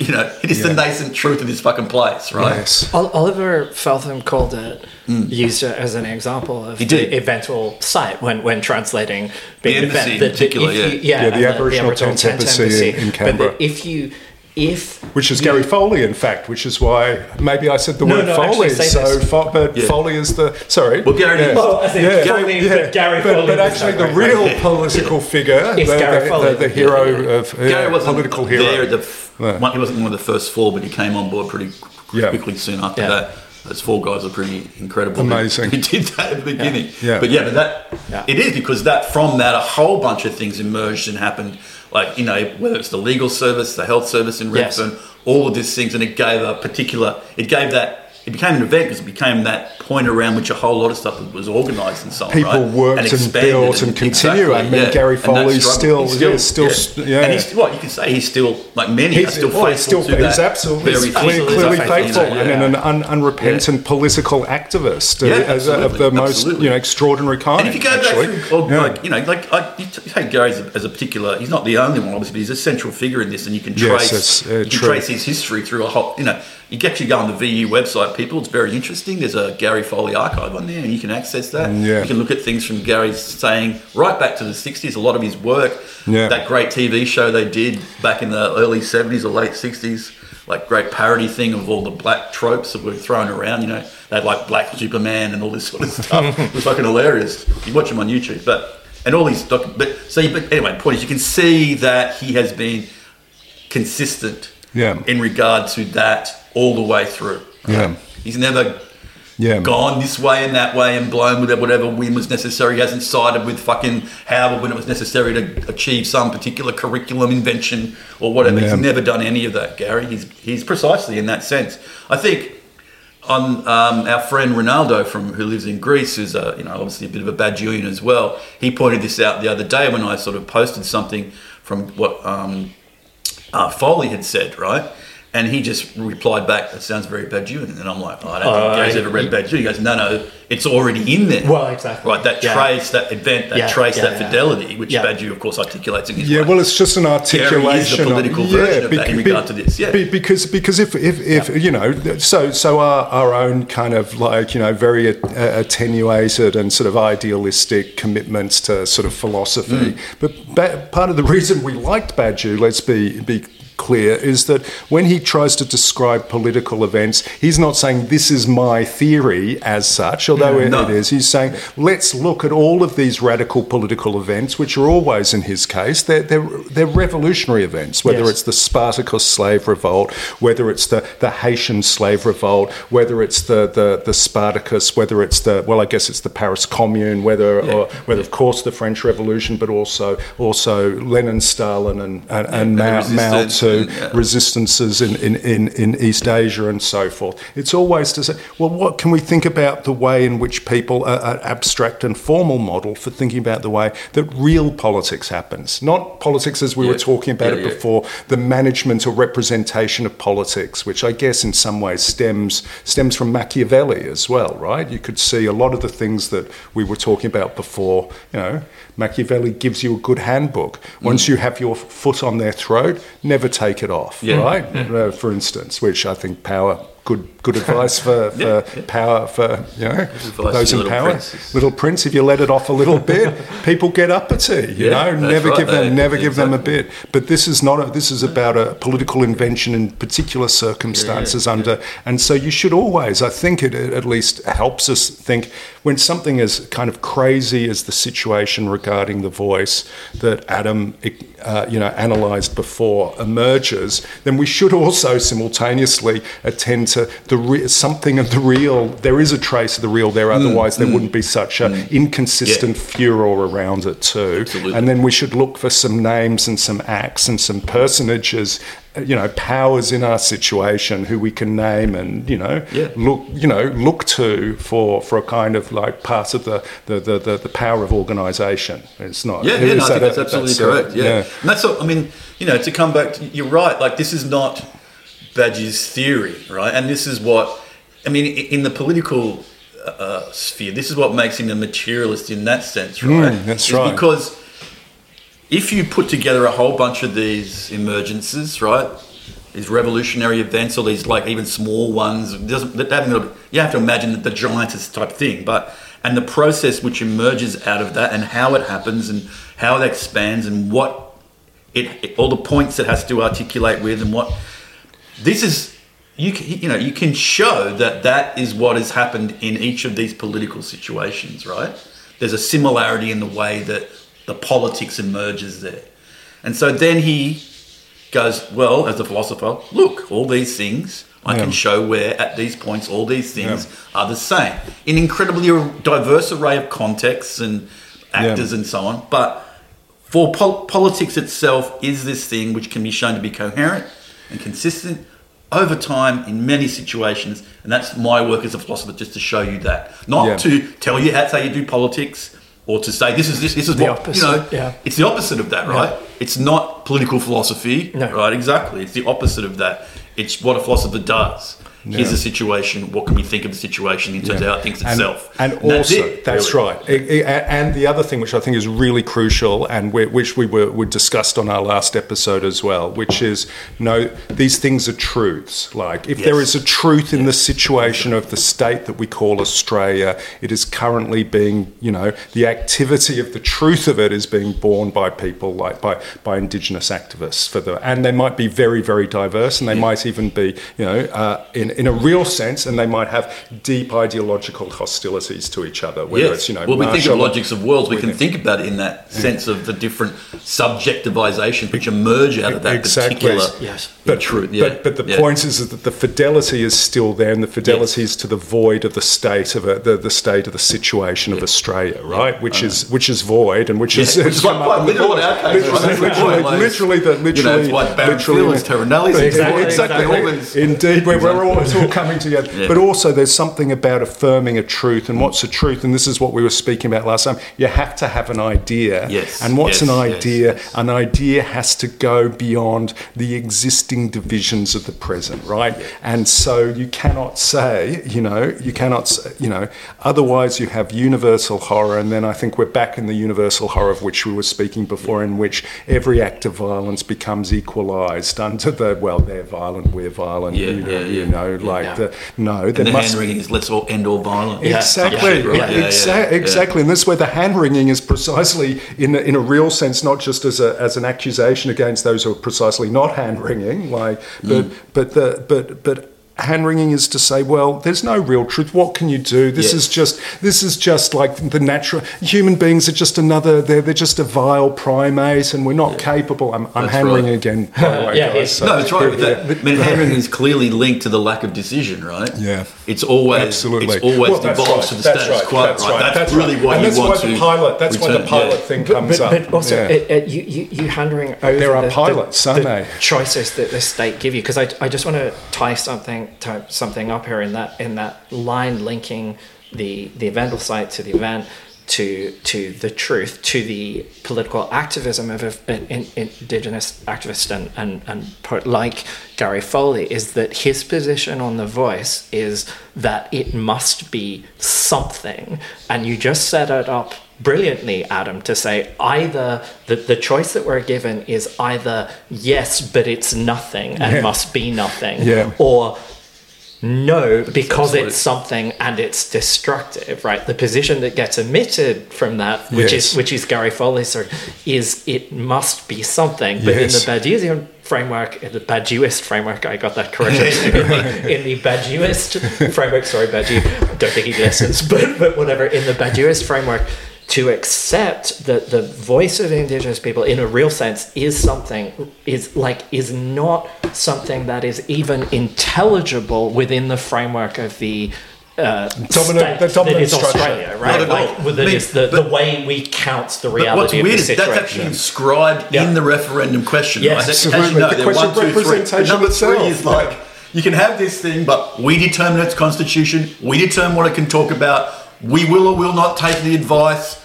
you know, it is the nascent truth of this fucking place, right? Yes. Oliver Feltham called it, hmm. used it as an example of. He did. the eventual site when, when translating being The embassy event. in that- that particular, if yeah. you- yeah, Yeah, the and Aboriginal Tent Embassy in- in But Canberra. that if you, if Which is you- Gary Foley, in fact, which is why maybe I said the No, word no, Foley. So. Fo- but Yeah. Foley is the sorry. Well, Gary is- Oh, I think Foley, but Gary but, Foley but was actually, the real right. political figure, the, Gary the, Foley. the, the hero of Gary wasn't political hero. there. at The f- Yeah. one, he wasn't one of the first four, but he came on board pretty qu- Yeah. quickly soon after Yeah. that. Those four guys are pretty incredible. Amazing. Who did that at the beginning. Yeah. But yeah, but that Yeah. it is because that from that a whole bunch of things emerged and happened. Like you know whether it's the legal service, the health service in Yes. Redfern, all of these things, and it gave a particular. It gave that. It became an event because it became that point around which a whole lot of stuff was organised and so on. People right? worked and expanded built and continue. I mean, yeah. Gary And Foley's struggle. still- He's yeah, still- yeah. And he's what you can say. He's still like many are He's, still faithful he's still to he's that. absolutely very clear- faithful, clearly you know, faithful yeah. and an un, unrepentant political activist uh, Yeah, as a, of the most absolutely. you know extraordinary kind. And if you go actually. back through, well, like you know, like I, you take Gary as a, as a particular, he's not the only one, obviously, but he's a central figure in this, and you can trace, that's, uh, you can trace his history through a whole. You know, you actually go on the VU website, people. It's very interesting. There's a Gary Foley archive on there, and you can access that. Yeah. You can look at things from Gary's saying right back to the '60s. A lot of his work. Yeah. That great TV show they did back in the early '70s or late '60s. Like great parody thing of all the black tropes that were thrown around, you know, they had like Black Superman and all this sort of stuff. it was fucking hilarious. You watch him on YouTube, but and all these doc. But so, you, but anyway, the point is, you can see that he has been consistent Yeah. in regard to that all the way through. Yeah. he's never yeah. gone this way and that way and blown with whatever wind was necessary. He hasn't sided with fucking Howard when it was necessary to achieve some particular curriculum invention or whatever. Yeah. He's never done any of that, Gary. He's he's precisely in that sense. I think on um, our friend Ronaldo from who lives in Greece, who's a, you know obviously a bit of a Badiouian as well. He pointed this out the other day when I sort of posted something from what um, uh, Foley had said, right? And he just replied back, "That sounds very Badiouian." And then I'm like, oh, "I don't think Uh, Gary's ever read Badiouian." He goes, "No, no, it's already in there." Well, exactly. Right, that Yeah. trace, that event, that Yeah, trace, yeah, that yeah. fidelity, which Yeah. Badiou, of course, articulates in his Yeah, way. well, it's just an articulation. Gary is the of- political version of that in bec- regard to this, yeah. be- because because if if, if you know, so so our, our own kind of like you know very uh, attenuated and sort of idealistic commitments to sort of philosophy. Mm. But ba- part of the reason we liked Badiou, let's be be clear is that when he tries to describe political events, he's not saying this is my theory as such, although it- No. it is. He's saying let's look at all of these radical political events, which are always in his case they're they're, they're revolutionary events, whether Yes. it's the Spartacus slave revolt, whether it's the, the Haitian slave revolt, whether it's the, the, the Spartacus, whether it's the well, I guess it's the Paris Commune, whether or whether of course the French Revolution, but also also Lenin, Stalin, and and, and the Mao, Mao resistance And, yeah. resistances in, in, in, in East Asia and so forth. It's always to say, well, what can we think about the way in which people are, are abstract and formal model for thinking about the way that real politics happens, not politics as we were talking about Yeah, it yeah. before, the management or representation of politics, which I guess in some ways stems stems from Machiavelli as well, right? You could see a lot of the things that we were talking about before. You know, Machiavelli gives you a good handbook. Once you have your foot on their throat, never take it off, Yeah. right? Uh, for instance, which I think power. Good, good advice for, for Yeah, power for you know those in power. Prince. Little Prince, if you let it off a little bit, people get uppity. You Yeah, know, never right, give them, never give them a bit. But this is not. A, this is about a political invention in particular circumstances under. And so you should always. I think it, it at least helps us think when something is kind of crazy as the situation regarding the voice that Adam, uh, you know, analysed before emerges. Then we should also simultaneously attend to the re- something of the real. There is a trace of the real there. Mm, otherwise, there mm. wouldn't be such an mm. inconsistent furor around it too. Absolutely. And then we should look for some names and some acts and some personages, uh, you know, powers in our situation who we can name and you know Yeah. look you know look to for for a kind of like part of the the, the, the, the power of organisation. It's not. Yeah, yeah, no, I think a- that's absolutely that's correct. Yeah. and that's what I mean. You know, to come back, to, you're right. Like this is not Badge's theory, right? And this is what I mean in the political uh, sphere. This is what makes him a materialist in that sense, right? Mm, that's Is right. Because if you put together a whole bunch of these emergences, right? These revolutionary events, or these like even small ones, doesn't that haven't got to- you have to imagine that the giantest type thing, but and the process which emerges out of that, and how it happens, and how it expands, and what it, it all the points it has to articulate with, and what this is. You can, you know you can show that that is what has happened in each of these political situations, right? There's a similarity in the way that the politics emerges there, and so then he goes, well, as a philosopher, look, all these things I can show where at these points all these things are the same in incredibly diverse array of contexts and actors and so on. But for pol- politics itself is this thing which can be shown to be coherent and consistent over time in many situations, and that's my work as a philosopher just to show you that, not Yeah. to tell you how, how you do politics. Or to say this is this, this is The what you know. opposite, yeah. It's the opposite of that, right? It's not political philosophy, No. right? Exactly. It's the opposite of that. It's what a philosopher does. Here's the situation. What can we think of the situation in terms of how it thinks and, itself? And, that's also, it, that's really. right. And the other thing, which I think is really crucial, and which we were we discussed on our last episode as well, which is no, these things are truths. Like if there Yes. is a truth in the situation of the state that we call Australia, it is currently being, you know, the activity of the truth of it is being borne by people like by by Indigenous activists for the, and they might be very very diverse, and they might even be, you know, uh, in in a real sense, and they might have deep ideological hostilities to each other. Whether Yes. it's you know, well, we think of logics of worlds. We can think about it in that sense of the different subjectivizations which emerge out of that Exactly. particular Yes. But, truth. Yeah. but, but the yeah. point is that the fidelity is still there, and the fidelity is to the void of the state of a, the, the state of the situation of Australia, right? Which is which is void, and which is Yeah, which is quite- quite literal in our case, right? literally, That's the point, literally, like, literally, the you know, literally, it's like Barron literally, Fields, terra nullius, exactly, exactly, exactly, all these- indeed. We're, we're all all, it's all coming together. Yeah. But also, there's something about affirming a truth, and what's a truth? And this is what we were speaking about last time. You have to have an idea. Yes, And what's yes, an idea? yes. An idea has to go beyond the existing divisions of the present, right? And so you cannot say, you know, you cannot, say, you know, otherwise you have universal horror, and then I think we're back in the universal horror of which we were speaking before, in which every act of violence becomes equalised under the well, they're violent, we're violent, Yeah, you know, yeah, you yeah. Like Yeah. the no, there the must hand wringing is let's all end all violence. Exactly, Yeah, yeah, exa- exactly, and this is where the hand wringing is precisely in a, in a real sense, not just as a as an accusation against those who are precisely not hand wringing, like, but Mm. but the but but hand wringing is to say, well, there's no real truth. What can you do? This Yes. is just this is just like the natural human beings are just another. They're they're just a vile primate, and we're not capable. I'm, I'm That's hand right. wringing again, by the way, Yeah, guys. it's- so- No, it's right. yeah, That, I mean, hand wringing is clearly linked to the lack of decision, right? Yeah. It's always Absolutely. It's always Well, devolves right, to the that's status right, quo. that's right? right, That's, that's really right. what And you that's want why to. the Pilate- that's why the Pilate yeah. thing But, comes but, up. but also, Yeah. it, it, you, you, you handing over There are the, pilots, the, aren't the they? choices that the state give you. Because I, I just want to tie something tie something up here in that in that line linking the the eventful site to the event to to the truth to the political activism of an in, indigenous activist and and and like Gary Foley is that his position on the voice is that it must be something and you just set it up brilliantly Adam to say either the, the choice that we're given is either yes but it's nothing and Yeah. must be nothing Yeah. or no, because it's something and it's destructive, right? The position that gets emitted from that, which Yes. is which is Gary Foley's, sort of, is it must be something. But Yes. in the Badiousian framework, in the Badiouist framework, I got that correctly. in, the, in the Badiouist framework, sorry, Badiou, don't think he listens, but but whatever. In the Badiouist framework, to accept that the voice of indigenous people in a real sense is something is like is not something that is even intelligible within the framework of the uh, Dominant- state the dominant that is structure. Australia, right? Like well, that I mean, is the, but- the way we count the But what's reality of weird the is that's actually inscribed Yeah. in the referendum question. Yes, right? As you know, The they're question one, two, three. representation But number three is like you can have this thing, but we determine its constitution. We determine what it can talk about. We will or will not take the advice.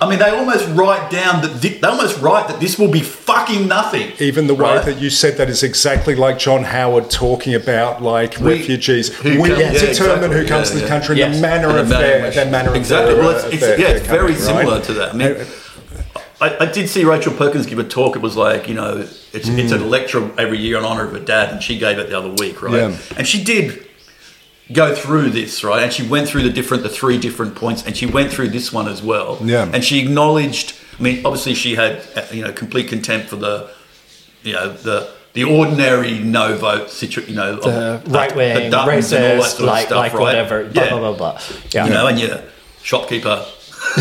I mean, they almost write down that thi- they almost write that this will be fucking nothing. Even the way right? that you said that is exactly like John Howard talking about like We- refugees. who we come- yeah, determine exactly. who comes Yeah, to the yeah. country Yes. the manner And of their, their manner of exactly. their, Well, it's, it's, their- yeah, their it's very coming, right? similar to that. I mean, I, I did see Rachel Perkins give a talk. It was like you know, it's it's a mm. lecture every year in honor of her dad, and she gave it the other week, right? Yeah. And she did go through this, right? And she went through the different, the three different points, and she went through this one as well. Yeah. And she acknowledged. I mean, obviously, she had uh, you know complete contempt for the, you know, the the ordinary no vote situation. You know, the right wing, the Duttons and all that racist, sort of like stuff, like right? whatever, blah Yeah. blah blah blah. Yeah, You know, and your shopkeeper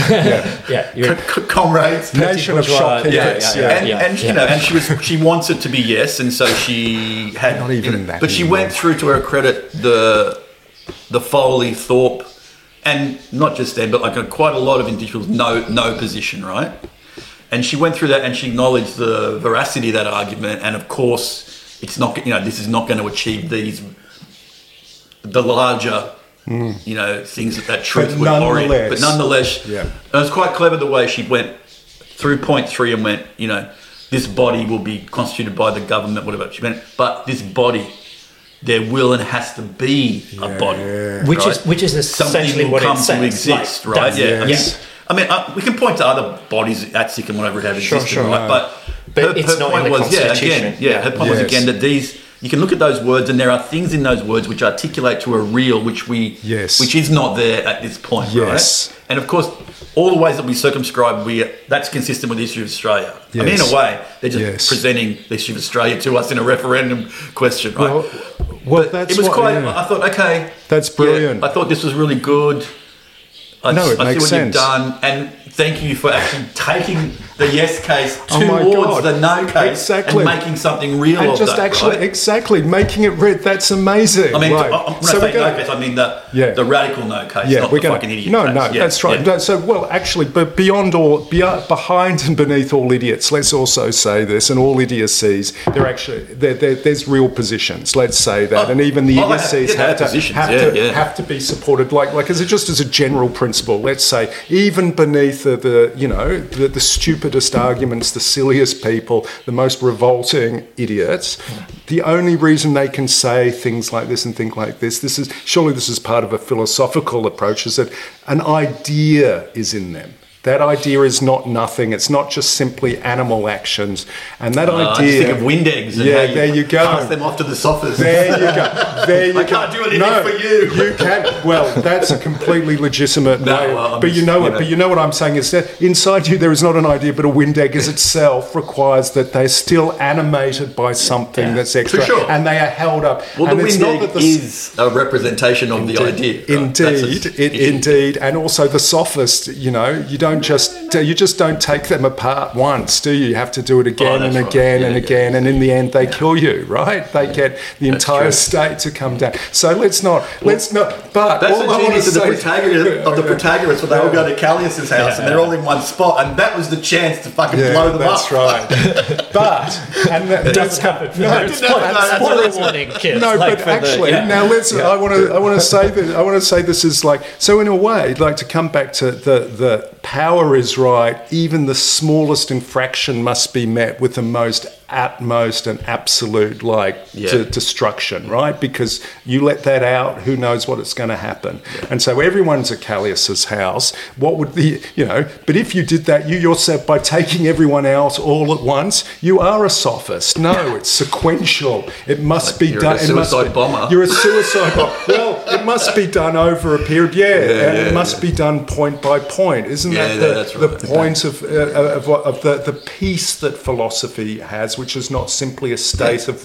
yeah, you're, c- c- comrades. Nation of bourgeois, shopkeepers. yeah, Yeah, yeah, and, yeah, and yeah. you know, and she was she wants it to be yes, and so she had Not even you know, that But she went through to her credit the the Foley Thorpe, and not just them, but like a, quite a lot of individuals no no position, right? And she went through that, and she acknowledged the veracity of that argument, and of course, it's not you know this is not going to achieve these the larger. Hmm. You know things that that truth But would orient, but nonetheless, Yeah. it was quite clever the way she went through point three and went, you know, this body will be constituted by the government, whatever. She went, but this body, there will and has to be a body. which right? is which is Something essentially will what come it says. to exist, like, right? that's- Yeah. I mean, Yes. I mean, uh, we can point to other bodies ATSIC and whatever have Sure, existed, sure. right? But, But it's not in the Constitution. Yeah, again, yeah, her point was again that these you can look at those words and there are things in those words which articulate to a real which we Yes. which is not there at this point, Yes. right? And of course, all the ways that we circumscribe, we that's consistent with the issue of Australia. I mean, in a way, they're just Yes. presenting the issue of Australia to us in a referendum question, right? Well, well, But that's it was what- quite. yeah. I thought, okay, That's yeah, brilliant. I thought this was really good. I, No, it I makes see what sense. you've done, and thank you for actually taking the yes case Oh towards God. the no case Exactly. and making something real and of just that. actually right? exactly making it red. That's amazing. I mean, Right. I- when So say no case, I mean the Yeah. the radical no case, Yeah, not we're the going fucking idiot No, case. no, Yeah, that's right. yeah. No, so, well, actually, but beyond all, behind and beneath all idiots, let's also say this, and all idiocies, they're actually there. there there's real positions. Let's say that, Oh, and even the oh, idiocies have, have to, have, to, have to be supported. Like, like as a, just as a general principle, let's say, even beneath the, the you know, the, the stupidest arguments, the silliest people, the most revolting idiots, the only reason they can say things like this and think like this, this is surely this is part of a philosophical approach, is that an idea is in them. That idea is not nothing. It's not just simply animal actions. And that Uh, I just idea. think of wind eggs Yeah, how you there you go. pass them off to the sofas. There you go. There you I go. can't do anything no, for you. You can. Well, that's a completely legitimate No, way. well, but you know what? But you know what I'm saying is that inside you there is not an idea, but a wind egg is itself requires that they're still animated by something that's extra, sure. and they are held up. Well, and the it's wind not egg that the is a representation of the idea. right? Indeed, it, indeed, and also the sophist. You know, you don't just you just don't take them apart once, do you? You have to do it oh, again Oh, and that's right. again Yeah, and yeah. again, and in the end, they kill you. Right? They get the entire true. state to come down. So let's not let's not. But That's all the I genius of the say- Protagoras, of the Protagoras, when they all go to Callias's house and they're all in one spot, and that was the chance to fucking Yeah, blow them that's up. right. but and that, It that's doesn't happen. No, No, it no, spoiler, no, that's spoiler warning, kids. No, like but for the- actually, now let's. I want to. I want to say that. I want to say this is like. So in a way, like to come back to the the power is right. Even the smallest infraction must be met with the most utmost and absolute like Yeah. de- destruction, right? Because you let that out, who knows what it's going to happen. And so everyone's at Callias's house. What would the you know? But if you did that, you yourself by taking everyone out all at once, you are a sophist. No, it's sequential. It must be You're done. a suicide be- bomber. You're a suicide bomber. Well, it must be done over a period. Yeah, and yeah, it must be done point by point. Isn't Yeah, that yeah, the, that's the point of, uh, of, what- of the, the peace that philosophy has, which is not simply a state of,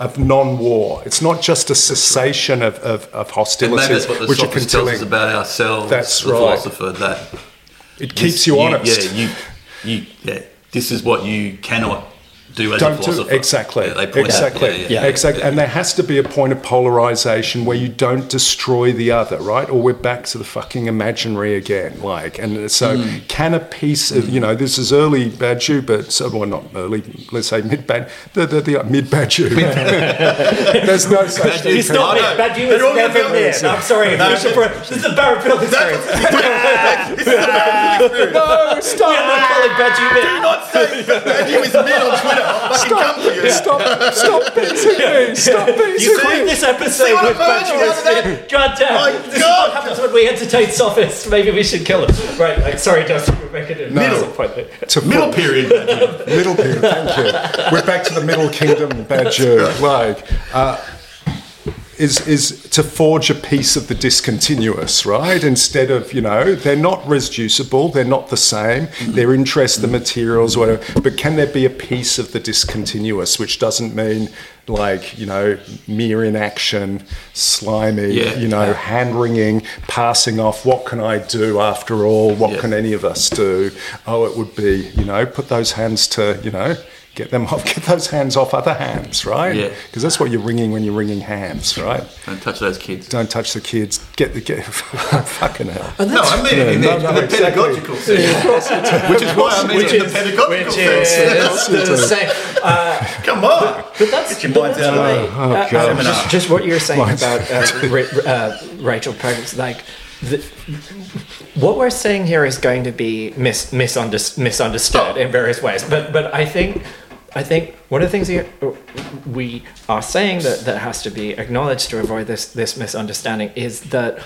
of non-war. It's not just a cessation of, of, of hostilities, maybe that's what the which sophist tells us about ourselves, That's the right. philosopher, that It keeps this- you honest. Yeah, you, you, yeah, this is what you cannot do as don't do philosopher. exactly Yeah, they point out- exactly yeah, yeah, exactly and there has to be a point of polarization where you don't destroy the other right or we're back to the fucking imaginary again like and so Hmm. can a peace of you know this is early Badiou but so well not early let's say mid bad the, the, the mid Badiou there's no such thing You stop I it, know. but you They're was all gonna never go- there. I'm sorry. No, we should this is a Barrett Bill experience. no stop We're not calling Badgie Do not say that you is mid on Twitter. I'll fucking come for you. stop stop beating me stop beating You me create this episode See what with I found Badgie the other Bill. God damn. My this is what happens when we entertain sophists. Maybe we should kill him. Right. Like, sorry, Justin. We're making it Middle. point to Middle period. Middle period, thank you. We're back to the Middle Kingdom Badger. Like, uh, is is to forge a peace of the discontinuous, right? Instead of you know, they're not reducible, they're not the same. Their interest, the materials, whatever. But can there be a peace of the discontinuous, which doesn't mean like you know mere inaction, slimy, Yeah. you know, hand wringing, passing off. What can I do after all? What Yeah. can any of us do? Oh, it would be you know, put those hands to you know. Get them off. Get those hands off other hands, right? Yeah. Because that's what you're wringing when you're wringing hands, right? Don't touch those kids. Don't touch the kids. Get the get. fucking hell. No, I mean it in no, the, no, in the exactly. pedagogical sense. Which is why I mean it in the pedagogical Which sense. is the same. Uh, Come on. But that's, Get your but minds that's right. Oh, Uh, God. just, just what you're saying Minds about uh, Ra- uh, Rachel Perkins, like the, what we're saying here is going to be mis- misunder- misunderstood in various ways. But but I think I think one of the things we are saying that that has to be acknowledged to avoid this this misunderstanding is that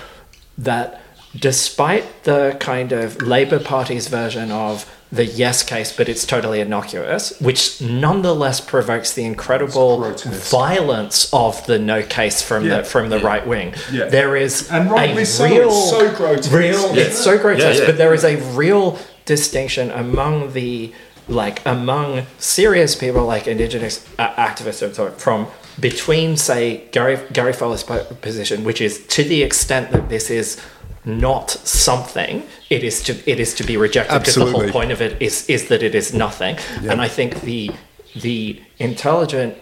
that despite the kind of Labour Party's version of the yes case, but it's totally innocuous, which nonetheless provokes the incredible violence of the no case from Yeah. the from the right wing. Yeah. There is And rightly a so, real, it's so grotesque. real. Yeah. It's so grotesque, yeah. but there is a real distinction among the like among serious people like indigenous uh, activists and so on, from between say Gary Gary Foley's position, which is to the extent that this is not something, it is to it is to be rejected because the whole point of it is is that it is nothing. And I think the the intelligent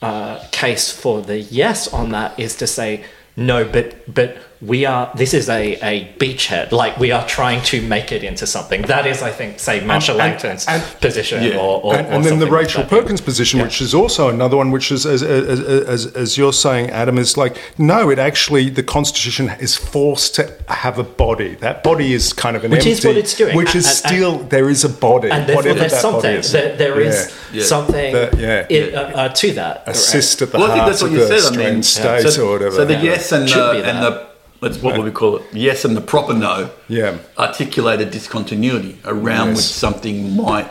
uh, case for the yes on that is to say no, but but we are. This is a a beachhead. Like we are trying to make it into something. That is, I think, say Marcia and- Langton's and- position, Yeah. or, or and, or then the something like Rachel. Perkins position, Yeah. which is also another one, which is as, as, as, as you're saying, Adam, is like no, it actually the Constitution is forced to have a body. That body is kind of an Which empty, is what it's doing. Which is And- and- still there is a body, and therefore there's that something is. there, there is Yeah. something The- yeah. i- uh, uh, to that assist at the Well, I think heart that's what of you the said. I mean, strange state so, or whatever. So the yes and Should the and the let's what would we call it? Yes and the proper no. Yeah. Articulated discontinuity around which something might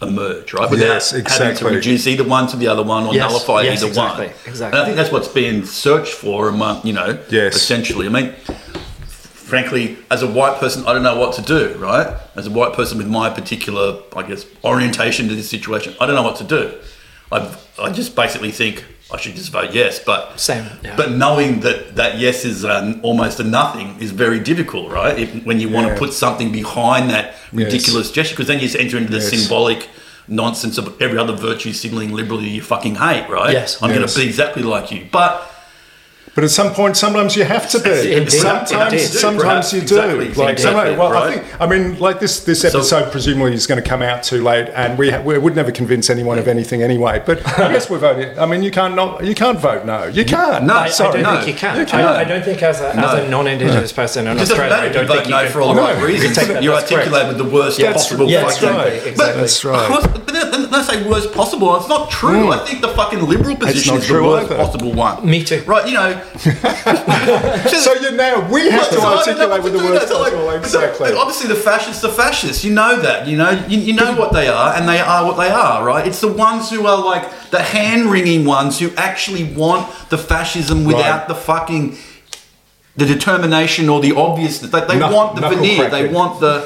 emerge, right? Without Yes, having to reduce either one to the other one or Yes, nullify yes, either exactly, one. exactly. And I think that's what's being searched for among you know, Yes. essentially. I mean, frankly, as a white person, I don't know what to do, right? As a white person with my particular, I guess, orientation to this situation, I don't know what to do. I, I just basically think I should just vote yes, but Same, yeah. But knowing that that yes is um, almost a nothing is very difficult, right? If, when you want Yeah. to put something behind that Yes. ridiculous gesture, because then you just enter into the Yes. symbolic nonsense of every other virtue signaling liberally you fucking hate, right? Yes. I'm going to be exactly like you, but But at some point, sometimes you have to be. Indeed. Sometimes, Indeed. sometimes Perhaps. you do. Exactly. Like, Exactly. somebody- well, I think. I mean, like this. This episode presumably is going to come out too late, and we, ha- we would never convince anyone of anything anyway. But I guess we're voting. I mean, you can't not. You can't vote no. You can't. No, I, I sorry, don't no. think you can. You I, can't. I don't think as a, as a non-indigenous person in Australia, I matter if you don't vote think you no can, for all the right reasons. You that's correct. articulate with the worst Yeah, possible yeah, fucking. exactly, But- exactly. That's right. Of course, but then, then I say worst possible. It's not true. Mm. I think the fucking liberal position is the worst possible one. Me too. Right? You know. So you now we have to Well, so I don't know articulate with the words now. Like, possible. but the- Exactly. but obviously, the fascists are fascists. You know that. You know. You, you know what they are, and they are what they are. Right? It's the ones who are like the hand wringing ones who actually want the fascism without Right. the fucking the determination or the obviousness. They, they Knuck- want the veneer. They want the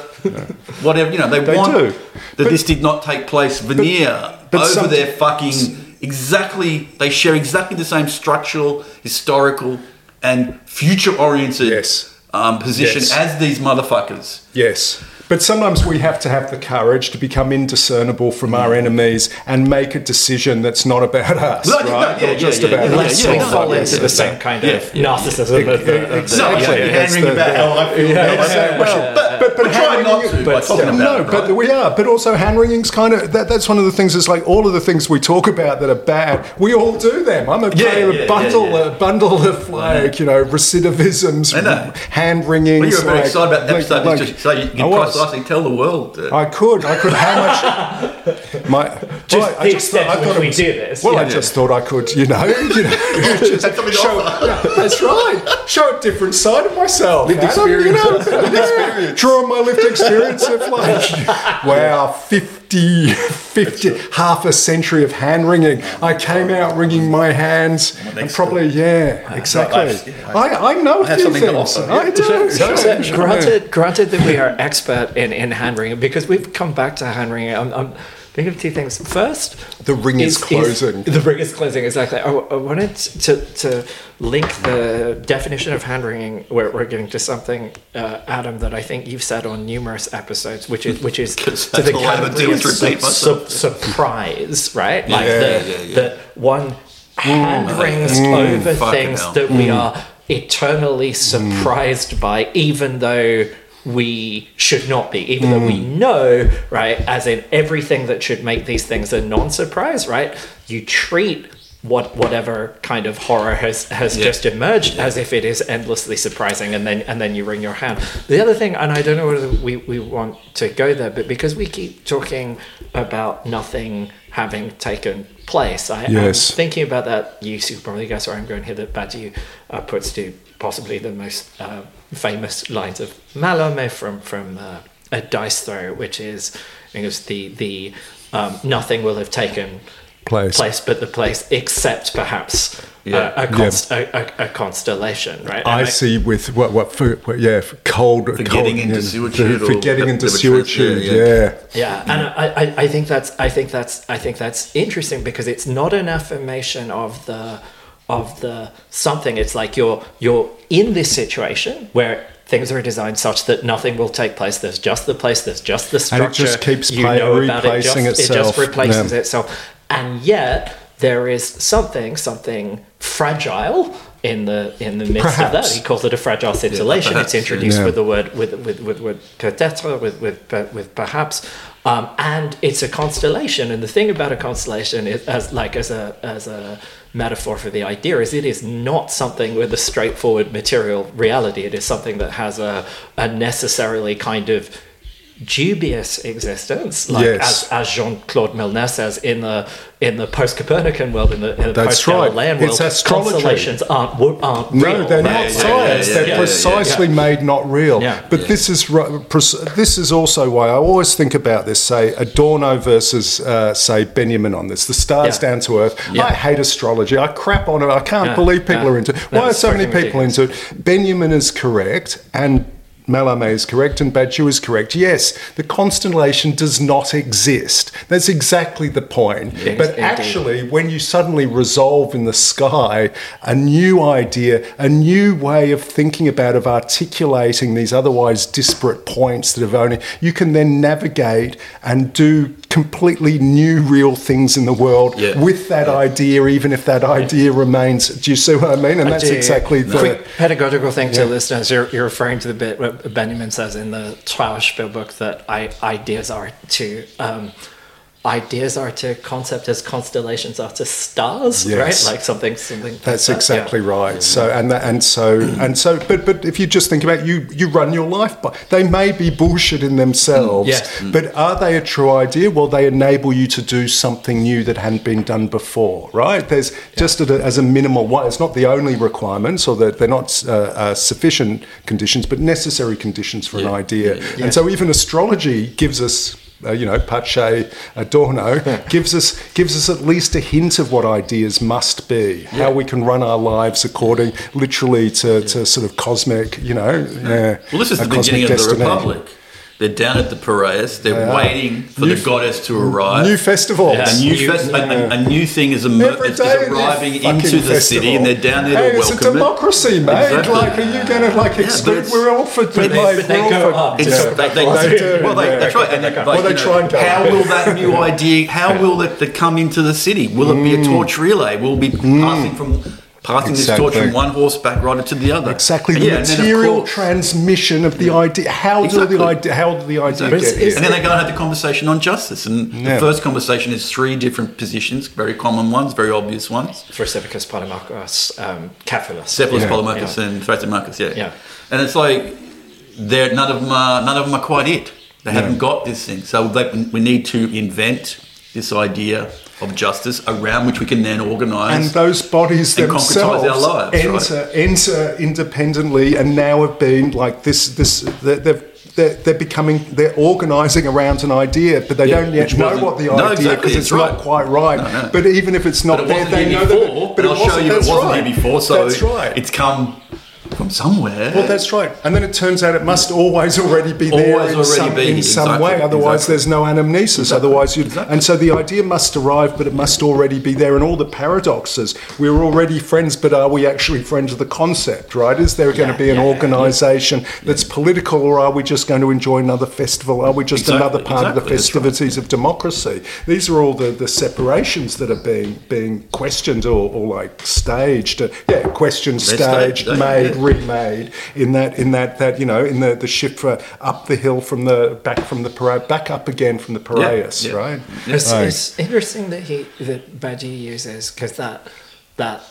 whatever. You know. They, They want do. that But- this did not take place veneer but over some- their fucking exactly. They share exactly the same structural, historical, and future-oriented Yes. um, position Yes. as these motherfuckers. Yes. But sometimes we have to have the courage to become indiscernible from our enemies and make a decision that's not about us, No, right? no, yeah, or yeah, just yeah, about yeah, us. Yeah, all yeah, fall yeah, into yeah, the same yeah, kind yeah, of yeah. narcissism. the- of the- Exactly. No, yeah, That's wringing the- about how I feel. Yeah, Yeah, exactly. yeah, But, But- but trying not wringing- to by but talking no, about it, but right? we are. But also, hand wringing's kind of that, that's one of the things. Is like all of the things we talk about that are bad. We all do them. I'm a, Yeah, yeah, a bundle, yeah, yeah. a bundle of like mm-hmm. you know recidivisms, I hand wringings. Well, you were very excited about the episode like- just so you can. Precisely tell the world. uh, I could. I could. How much? My. Just well, I the extent thought- I thought we was- do this, Well, I yeah. just thought I could. You know. You know. just Had show, yeah, that's right. Show a different side of myself. Lived Adam, you experience. know, Lived yeah. experience. Draw on my lived experience of like, wow, 50, 50, half a century of hand wringing. I came out wringing my hands, and probably yeah, uh, exactly. I- yeah, I, I know a have something to things. offer. I do. So, yeah. granted, granted that we are expert in, in hand wringing because we've come back to hand wringing. I'm, I'm thinking of two things. First, The ring is closing. the ring is closing exactly. I, I wanted to to link the definition of hand wringing. Where we're getting to something, uh, Adam, that I think you've said on numerous episodes, which is which is to the that's all I ever do category of is su- su- surprise, right? Like Yeah, the, yeah, yeah. the one hand wrings Mm. over things hell. that we are eternally surprised by, even though we should not be, even though we know, right? As in everything that should make these things a non-surprise, right? You treat what whatever kind of horror has has Yeah. just emerged as if it is endlessly surprising and then and then you wring your hand the other thing and i don't know whether we, we want to go there but because we keep talking about nothing having taken place I, Yes. i'm thinking about that you should probably guess where i'm going here that Badiou uh, puts to possibly the most uh, famous lines of Mallarmé from from uh, a dice throw which is I think it's the the um, nothing will have taken Place. place but the place except perhaps Yeah. a, a, const- a, a, a constellation right I And see with what what, for, what yeah for cold For cold, getting into yeah, suitude for or getting into levitrance, yeah, yeah. yeah Yeah, and I, I, I think that's I think that's I think that's interesting because it's not an affirmation of the of the something. It's like you're you're in this situation where things are designed such that nothing will take place. There's just the place. There's just the And it structure. just keeps you play- know about it. Just, replacing it just replaces Yeah. itself. And yet there is something something fragile in the in the midst of that. He calls it a fragile scintillation. perhaps, it's introduced yeah. with the word with with with, with peut-être with with with perhaps. Um, and it's a constellation, and the thing about a constellation is, as like as a as a metaphor for the idea, is it is not something with a straightforward material reality. It is something that has a a necessarily kind of dubious existence, like Yes. as, as Jean Claude Milner says in the in the post Copernican world, in the, in the That's post right. Galilean It's world, astrology. constellations aren't aren't No, real. they're right? not yeah, science. yeah, they're yeah, yeah, precisely yeah. made not real. Yeah. But this is this is also why I always think about this. Say Adorno versus uh, say Benjamin on this. The stars Yeah. down to earth. Yeah. I hate astrology. I crap on it. I can't Yeah, believe people yeah. are into. it. No, Why are so many fucking people into it? Benjamin is correct and. Mallarmé is correct and Badiou is correct. Yes, the constellation does not exist. That's exactly the point. Yes, but indeed. actually, when you suddenly resolve in the sky a new idea, a new way of thinking about, of articulating these otherwise disparate points that have only, you can then navigate and do completely new, real things in the world Yeah. with that idea, even if that idea remains. Do you see what I mean? And that's do. exactly the. quick pedagogical thing to listeners. You're, you're referring to the bit where Benjamin says in the Trauerspiel book that I, ideas are to um, ideas are to concept as constellations are to stars, Yes. right? Like something, something. like That's that. exactly Yeah. right. So and that, and so and so, but but if you just think about it, you, you run your life by. They may be bullshit in themselves, Yes. but are they a true idea? Well, they enable you to do something new that hadn't been done before, right? There's just a, as a minimal one. It's not the only requirements, or that they're not uh, uh, sufficient conditions, but necessary conditions for an idea. And so even astrology gives us uh, you know, Pache Adorno gives us gives us at least a hint of what ideas must be, how we can run our lives according, literally to, to sort of cosmic, you know, yeah. Well, this is a the cosmic beginning of the destiny. Republic. They're down at the Piraeus. They're They are. waiting for New the goddess to arrive. New festivals. Yeah. a new, You- fest- a, yeah. a, a new thing is, emer- Every is, day is a new arriving into the festival. city, and they're down there hey, to welcome it. it's welcome a it. democracy, mate. Exactly. Like, are you going to like but exclude? it's- We're all for But they- like, but they we're all go for- up It's- talk about they- they- do, well, they, yeah. that's right. And then, Well, they try and go. how will that new idea? How will it that come into the city? Will it be a mm. torch relay? Will it be mm. passing from passing this torch. From one horseback rider to the other? Exactly, And the yeah, and then, of material course- transmission of the idea. How Exactly. do the idea? How did the idea Exactly. get here? And then they go and have the conversation on justice. And Yeah. the first conversation is three different positions, very common ones, very obvious ones. Thrasybulus Polemarchus, um, Cephalus. Cephalus, Yeah. Polemarchus, Yeah. and Thrasymachus, yeah. Yeah. And it's like they're none of them are none of them are quite it. They haven't got this thing. So they, we need to invent this idea of justice around which we can then organise. and those bodies and themselves our lives, enter enter independently and now have been like this this they're, they've they're, they're becoming they're organizing around an idea but they Yeah, don't yet know what the No, idea exactly, because it's it's not right. quite right No, no. but even if it's not it there they know before. that but I'll show you it wasn't right. here before. So that's right it's come from somewhere. well, that's right. And then it turns out it must always already be there in already some, be, in some exactly, way. Otherwise, exactly. there's no anamnesis. Exactly, Otherwise, you'd, and so the idea must arrive, but it must already be there. And all the paradoxes. We're already friends, but are we actually friends of the concept? Right? Is there going to be an yeah, yeah, organisation that's political, or are we just going to enjoy another festival? Are we just another part of the that's right. festivities of democracy? These are all the, the separations that are being being questioned or, or like staged. Uh, yeah, questioned, They're staged, staged, made, yeah. Remade in that in that that you know in the the shift for up the hill from the back from the parade back up again from the Piraeus, yeah. right? It's, Right. it's interesting that he that Badiou uses because that that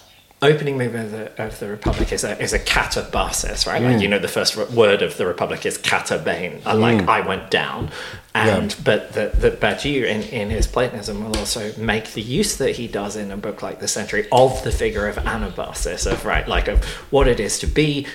opening movement of the, of the Republic is a is a catabasis, right? Mm. Like you know, the first word of the Republic is catabane, unlike Mm. I went down. And but the the Badiou in, in his Platonism will also make the use that he does in a book like the Century of the figure of anabasis of right, like of what it is to be.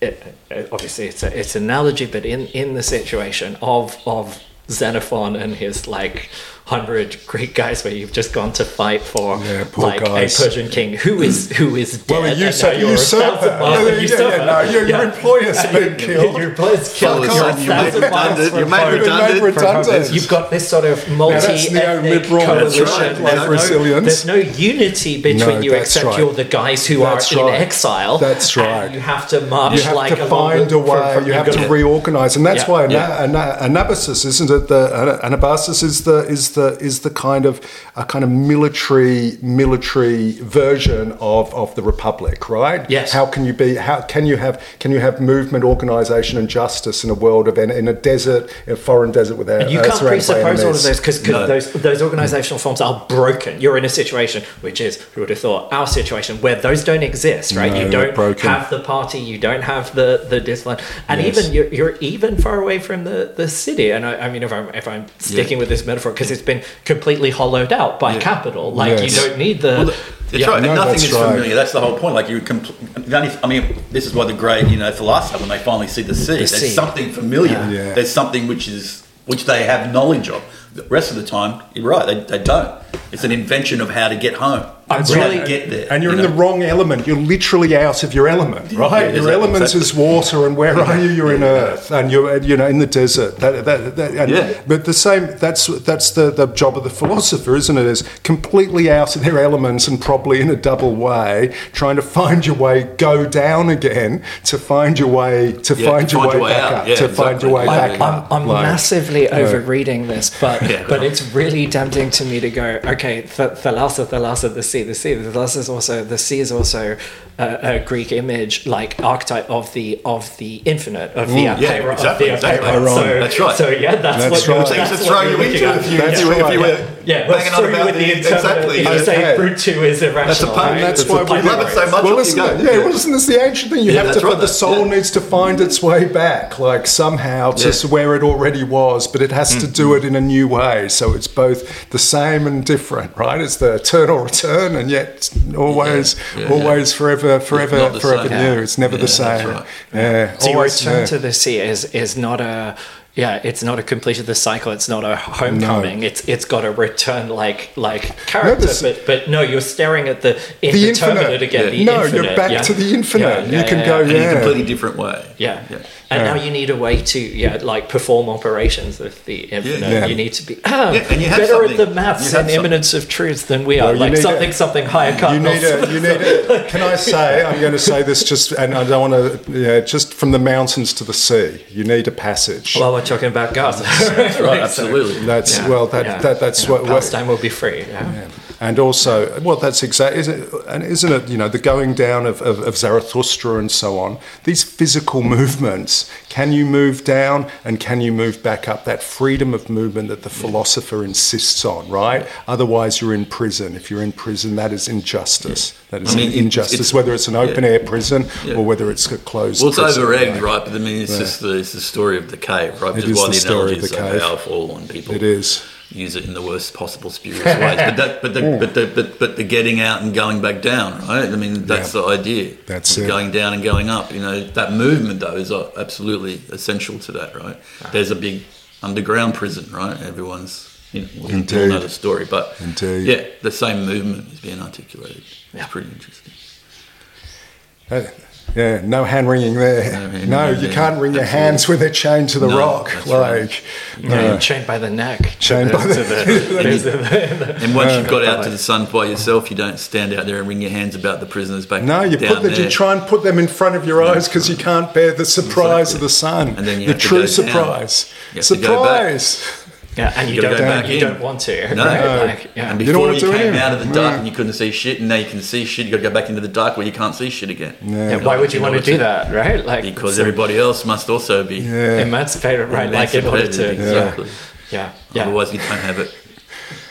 It, it- obviously, it's a, it's an analogy, but in in the situation of of Xenophon and his like hundred Greek guys where you've just gone to fight for Yeah, like guys. a Persian king who is who is dead. Well, a and now usurper. you're a usurper. thousand miles Yeah, yeah, usurper. yeah, no, your, your Yeah. employer's been killed. Your employer's killed. Fuck You're a off, you made thousand miles redundant- from you made home. redundant. redundant. You've got this sort of multi-ethnic uh, neoliberal. Coalition. right. There's, Like no, there's no unity between No, you except right. you're the guys who That's are in exile. That's right. you have to march You have like to along find a way. from- from- you have to reorganize, and that's why yeah. Ana- Ana- Anabasis, isn't it? The Anabasis is the is the is the kind of a kind of military military version of, of the republic, right? Yes. How can you be? How can you have? Can you have movement, organisation, and justice in a world of in, in a desert, in a foreign desert without? And you uh, can't surrounded by presuppose all of those because No. those those organizational forms are broken. You're in a situation which is who would have thought our situation where those don't exist, right? No, you don't broken. have the party, you don't have the the discipline, and Yes. even you're, you're even far away from the the city. And I, I mean, if I'm if I'm sticking with this metaphor because it's been completely hollowed out by capital, like Yes. you don't need the. Well, that's yeah. right. no, nothing that's is right. familiar. That's the whole point. Like you, compl- the only, I mean, this is why the great, you know, philosopher when they finally see the sea, there's sea. something familiar. Yeah. Yeah. There's something which is which they have knowledge of. The rest of the time, you're right. They, they don't. It's an invention of how to get home. I'm How to really- get there. And you're you in know? the wrong element. You're literally out of your element, right? Yeah, your exactly, element is water, and where are you? You're in earth, and you're you know in the desert. That, that, that, and, Yeah. But the same. That's that's the, the job of the philosopher, isn't it? Is completely out of their elements and probably in a double way, trying to find your way, go down again to find your way to Yeah, find to your find way your way back out. up. Yeah, to find your way Yeah, back. I'm, up. I'm Like- massively overreading this, but Yeah. but it's really tempting to me to go, okay, th- thalassa, thalassa, the sea, the sea. The thalassa is also the sea is also a, a Greek image, like archetype of the of the infinite, of the yeah, exactly, of the exactly. apeiron. So, That's right. So yeah, that's, That's what right. you're, So Things that's to what throw you're you looking into at. if you, That's if you, if you were Yeah, well, banging screw on about with the the interpreter. exactly. If you yeah. say Okay. brute two is irrational, That's a pun. right? And that's why we love it so much. Well, listen, yeah, Yeah. well, isn't this the ancient thing? You Yeah, have that's to, right, the soul yeah. needs to find its way back, like somehow to Yeah. where it already was, but it has to Mm-hmm. do it in a new way. So it's both the same and different, right? It's the eternal return, and yet always, Yeah, yeah, always, forever, forever, forever same. new. It's never Yeah, the same. right. Yeah, So always return new. to the sea is is not a yeah, it's not a completion of the cycle. It's not a homecoming. No. It's it's got a return like like character, this- but but no, you're staring at the the indeterminate infinite again. Yeah. The no, infinite, you're back yeah. to the infinite. Yeah, you yeah, can yeah, go, yeah. in a yeah. completely different way. Yeah. Yeah. And Yeah. now you need a way to yeah like perform operations of the infinite. Yeah. You need to be ah, Yeah, and you better at the maths and something. immanence of truth than we are. Well, like something a- something higher cut. You need a, you need a, can I say, I'm going to say this just, and I don't want to, yeah, just from the mountains to the sea, you need a passage. Well, we're talking about Gaza. That's right. Absolutely. That's, Yeah, well, that, yeah. that, that's Yeah, what, what, Palestine will be free. Yeah. And also, well, that's exactly, isn't it, and isn't it, you know, the going down of, of, of Zarathustra and so on, these physical movements, can you move down and can you move back up? That freedom of movement that the philosopher insists on, right? Otherwise, you're in prison. If you're in prison, that is injustice. That is I mean, injustice, it's- whether it's an open yeah. air prison Yeah. or whether it's a closed prison. Well, it's prison. over egged, like- right? But I mean, it's just the, it's the story of the cave, right? Which It is is why the the, story analogy of is the so cave. powerful and people It is. Use it in the worst possible spurious ways. But that, but the, but the, but, but the getting out and going back down, right? I mean, that's Yeah. the idea. That's The it. Going down and going up. You know, that movement though is uh, absolutely essential to that, right? There's a big underground prison, right? Everyone's. You know, we all Indeed. know the story, but Indeed. yeah, the same movement is being articulated. Yeah. It's pretty interesting. Uh, yeah, no hand wringing there. No hand No, wringing you there. can't wring your hands when they're chained to the No, rock. that's Like, Yeah, uh, chained by the neck. Chained by the- And once you've got out to the sun by yourself, you don't stand out there and wring your hands about the prisoners back no, you down put the, there. you try and put them in front of your eyes because you can't bear the surprise Exactly. of the sun. And then you the true surprise. You have to go back. Surprise. Yeah, and you, You don't. go back you in. don't want to. No. right? No. Like, yeah. And You don't before wanna you, do came it. out of the dark No. and you couldn't see shit, and now you can see shit. You got to go back into the dark where you can't see shit again. Yeah, why would you want to do that, right? Like Because it's everybody else must also be Yeah. emancipated, right? Like in order to, emancipated, yeah, exactly. yeah, yeah, Otherwise, you don't have it.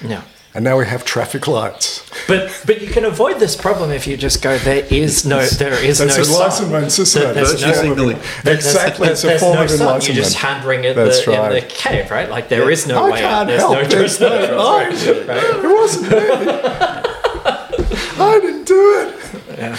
yeah. And now we have traffic lights. But but you can avoid this problem if you just go. There is no. There is That's no. enlightenment, sun. isn't it? There's no- signaling. Exactly, it's a form no of enlightenment. just hand wring it That's the, in the cave, right? Like there is no I way can't out. There's help. no There's choice. no- I- It wasn't me. I didn't do it. Yeah.